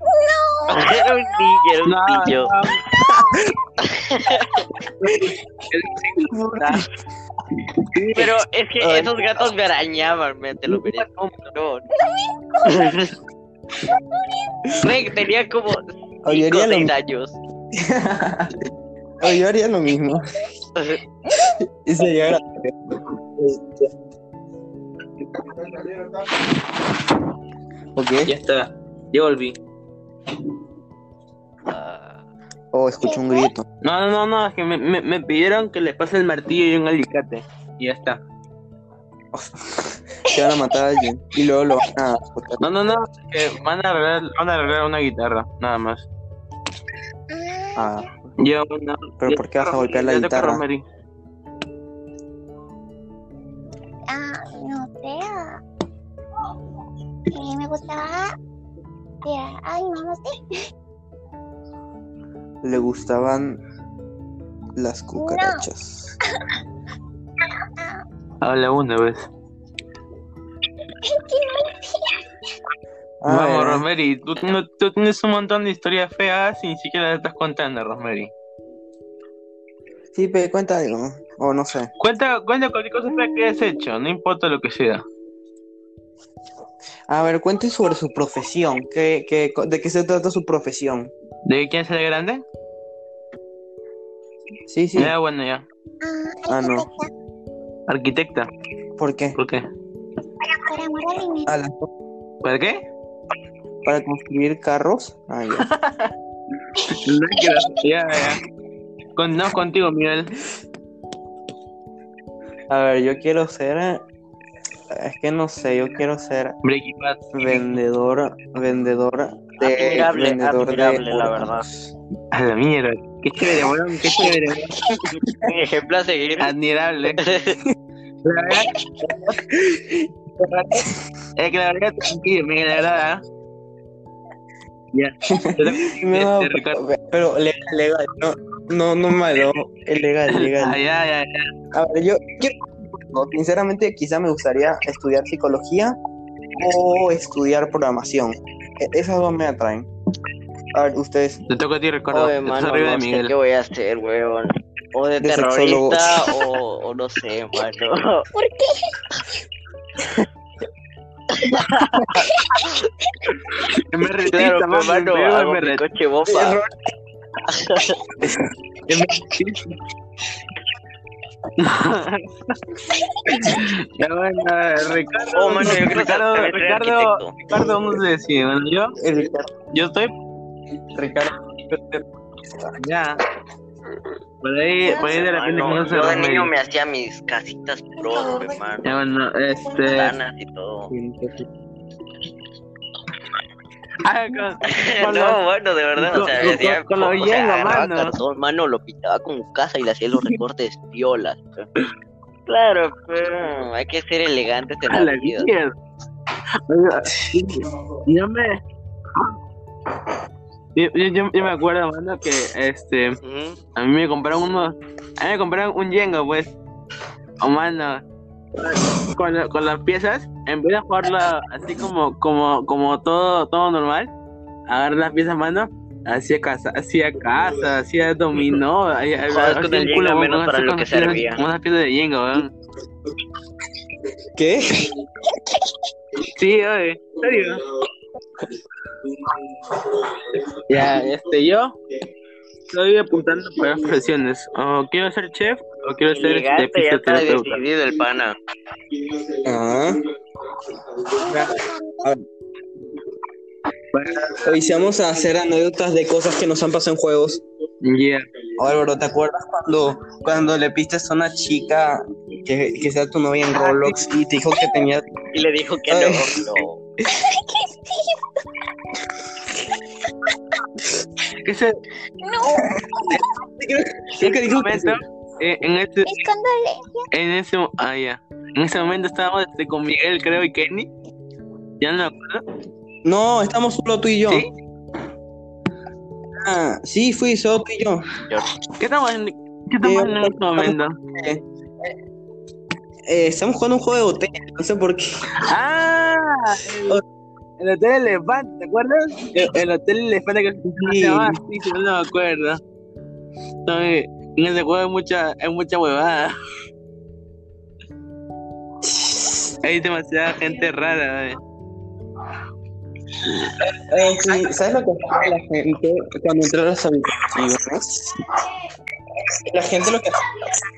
Era un niño, era un No, niño. Pero es que Ay. esos gatos me arañaban, me te lo merezco. No. Men, tenía como Oye, 5 haría lo, 6 años. Oye, yo haría lo mismo. Y se llegara. Ok. Ya está, ya volví. Ah, Oh, escucho un grito. No, no, no, no, es que me, me, me pidieron que les pase el martillo y un alicate. Y ya está. Se van a matar a alguien. Y luego lo van a. No, no, no, es que van a arreglar, van a arreglar una guitarra, nada más. Ah, Yo, no, Pero ¿por qué vas a golpear la guitarra? Ah, no sé. Eh, me gustaba. Ay, le gustaban las cucarachas. Habla una vez. Ah, Vamos, ¿verdad? Rosemary, tú, no- tú tienes un montón de historias feas y ni siquiera las estás contando, Rosemary. Sí, pero cuenta algo. O no sé. Cuenta, cuenta cualquier cosa fea que hayas hecho, no importa lo que sea. A ver, cuente sobre su profesión. ¿Qué, qué, ¿De qué se trata su profesión? ¿De quién sale grande? Sí, sí. Ya, bueno, ya. Ah, Ah, no. arquitecta. ¿Por qué? ¿por qué? Por amor al dinero. ¿Para qué? para construir carros. Ah, ya. No quiero- ya, ya. Con, no contigo, Miguel. A ver, yo quiero ser. Es que no sé, yo quiero ser Breaking Bad. vendedor, vendedor de. Admirable, vendedor admirable, de la órganos. A la mierda. Qué chévere, weón. Qué chévere. Mi ejemplo a seguir. Admirable. La verdad. Es que la verdad, tranquilo, la verdad. Ya. No, Este, pero, pero legal, legal, no, no, no malo, es legal, Ah, legal. ya, ya, ya. A ver, yo quiero, no, sinceramente, quizá me gustaría estudiar psicología o estudiar programación. E- Esas dos me atraen. A ver, ustedes. Te toca a ti, Ricardo. Oye, mano, arriba de no sé Miguel. qué voy a hacer, weón. O de, De terrorista o, o no sé, mano. ¿Por qué? Me retista, Claro, mano, pues, mano, hago me mi retista. coche bomba. Ya bueno, Ricardo, Oh, Ricardo, Ricardo, vamos a decir, bueno, yo, El yo estoy, Ricardo. ya, por ahí, por ahí de conoce yo de niño me hacía mis casitas pro, hermano. Ya bueno, este, y todo. Ah, con, con no, bueno, de verdad, o sea, con- con- con o sea, hielo, agarraba mano. cartón, mano, lo pintaba como casa y le hacía los recortes violas. Claro, pero hay que ser elegantes en a la vida. Oiga, Yo me, yo, yo, yo- yo me acuerdo, mano, que, este. A mí me compraron uno, a mí me compraron un Jenga, pues. Oh, mano. Con, la- con las piezas, en vez de jugarla así como, como, como todo, todo normal, agarrar las piezas, mano, hacía casa, hacía casa, hacía dominó, Joder, con el culo, menos para lo que servía. con unas piezas de Jenga, weón. ¿Qué? Sí, oye, en serio. Ya, este, yo estoy apuntando para profesiones. O quiero ser chef, o quiero ser este, Llegaste, ya está fisioterapeuta. decidido el pana. Ah. Hoy sí vamos a hacer anécdotas de cosas que nos han pasado en juegos. Yeah. Álvaro, ¿te acuerdas cuando, cuando le pistes a una chica que, que sea tu novia en Roblox y te dijo que tenía... Y le dijo que Ay. no, no. ¿Qué se, No, Creo que dijo que momento, eh, en ese, en ese, ah, ya. En ese momento estábamos este, con Miguel, creo, y Kenny. Ya no me acuerdo. No, estamos solo tú y yo. ¿Sí? Ah, sí, fui solo tú y yo. ¿Qué estamos en, qué estamos en este momento? Eh, estamos jugando un juego de hotel, no sé por qué. ¡Ah! El, el Hotel Elefante, ¿te acuerdas? El, el Hotel Elefante que Sí. se llama así, si no me acuerdo. No, eh, en ese juego hay mucha, hay mucha huevada. Hay demasiada gente rara, eh. Eh, sí, ¿Sabes lo que hace la gente cuando entra a las habitaciones? La gente lo que hace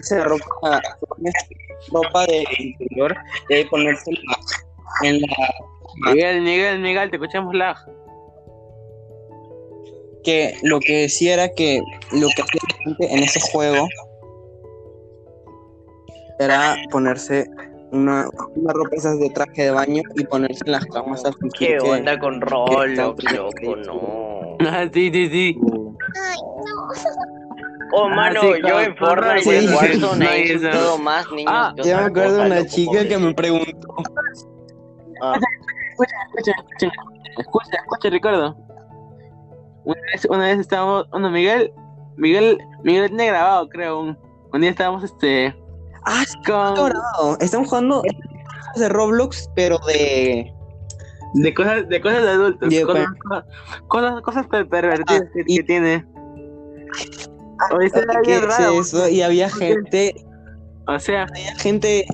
es se ropa, ropa de interior y ponerse en la Miguel, Miguel, Miguel, te escuchamos lag. que lo que decía era que lo que hacía la gente en ese juego era ponerse una, una ropa esas de traje de baño y ponerse en las camas a fingir ¿Qué que- onda con Rolo, loco? No. Ah, sí, sí, sí. Ay, no. Oh, Ah, mano, sí, yo en Fortnite y en sí, Warzone he insultado más niños Ah, Ya me acuerdo de una chica que me preguntó Ah, Escucha, escucha, escucha, escucha, escucha, Ricardo. Una vez, una vez estábamos, bueno, Miguel, Miguel, Miguel tiene grabado, creo, un, un día estábamos, este, ah sí, con, dorado. estamos jugando de Roblox pero de de cosas, de cosas de adultos, Ya, cosas, cosas, cosas per- pervertidas Ah, que, y- que tiene. Oye, eso era ¿Qué bien es raro, eso? Y había gente, o sea, había gente,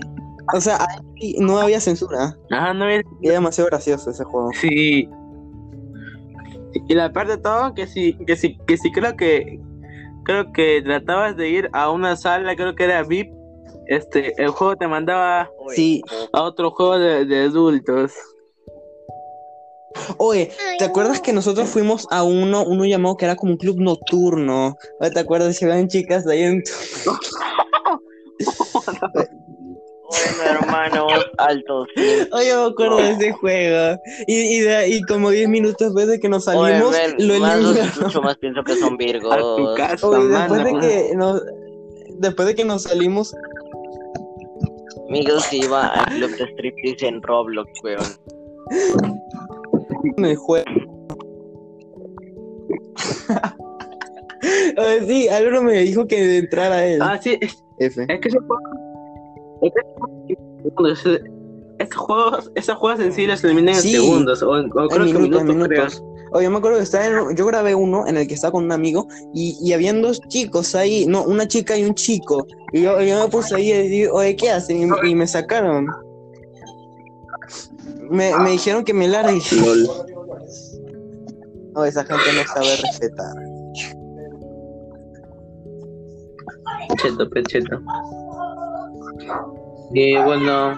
o sea, ahí no había censura. ajá, no había Era demasiado gracioso ese juego. Sí. Y la parte de todo, que sí, que sí, que sí creo que creo que tratabas de ir a una sala, creo que era VIP, este, el juego te mandaba Sí. a otro juego de, de adultos. Oye, ¿te acuerdas que nosotros fuimos a uno, uno llamado que era como un club nocturno? ¿Te acuerdas que habían chicas ahí en tu... Bueno, hermanos, altos. Oye, me acuerdo de ese juego. Y, y, de- y como 10 minutos después de que nos Oye, salimos, lo más los eliminaron. escucho, más pienso que son virgos. A tu casa, Oye, después mano. de que nos, después de que nos salimos, Miguel se iba al club de striptease en Roblox, weón. en el juego. Oye, sí, Álvaro me dijo que entrara a él. Ah, sí, es, F. es que ese juego. Es que ese- esos juegos, esos juegos en sí los eliminan Sí. en segundos o, en, o creo En que minutos, en minutos, creo. yo me acuerdo que estaba en, yo grabé uno en el que estaba con un amigo y, y habían dos chicos ahí, no, una chica y un chico. Y yo, yo me puse ahí a decir, oye, ¿qué hacen? Y, y me sacaron. Me, me dijeron que me largue. Oh, esa gente no sabe respetar. Cheto, pe, Y bueno,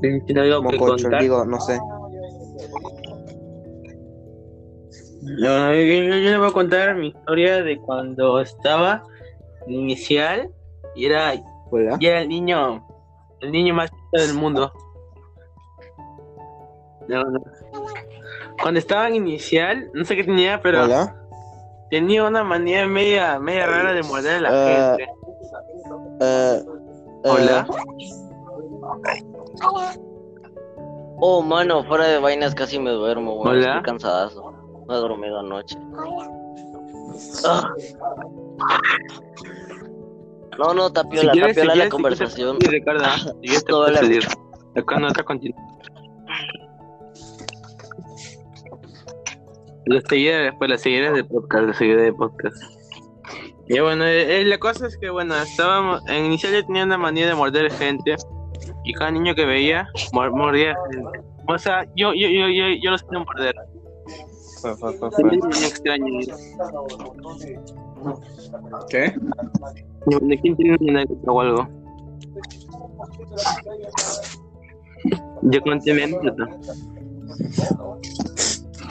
¿tiene algo que Mococho, contar? digo, no sé. No, yo, yo- yo le voy a contar mi historia de cuando estaba inicial y era, y era el niño, el niño más chido del mundo. No, no. Cuando estaba en inicial, no sé qué tenía, pero Hola. tenía una manía media, media rara de morder a la Ah, gente. Eh, Hola. Hola. Oh, mano, fuera de vainas casi me duermo. Hola. Estoy cansadazo. No he dormido anoche. Ah. No, no, Si tapiola, si tapiola la quieres, conversación. si quieres, Ricardo, si quieres te vale. salir. Acá no está. Los seguidores, pues las seguidores de podcast, los seguidores de podcast. Y bueno, eh, eh, la cosa es que bueno, estábamos, en inicial yo tenía una manía de morder gente y cada niño que veía mor- mordía gente. O sea, yo, yo, yo, yo, yo los fue, fue, fue, fue. hacía extraño. ¿Qué? ¿De quién tiene una anécdota o algo? Yo conté mi anécdota.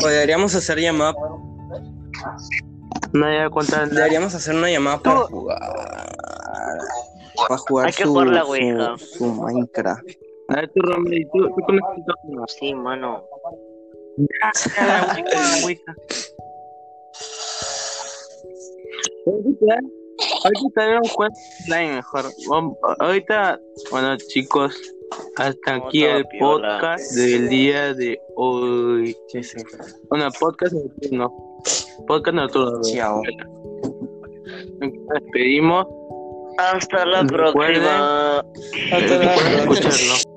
Oye, deberíamos hacer llamada. No voy a contar. Deberíamos hacer una llamada para jugar. Para jugar Hay que su, jugar la su- Ouija. su Minecraft. A ver, tú, Romero, ¿y tú, tú conoces todo? Sí, mano. La Ouija, la Ouija. Ahorita, ahorita tenemos un juego online mejor. Vamos- Ahorita, bueno chicos, hasta Vamos aquí a el podcast del día de hoy. Sí, sí. Bueno, podcast nocturno. Podcast nocturno. Chao. Nos despedimos. Hasta la Recuerden- próxima. Hasta la Recuerden próxima. escucharlo.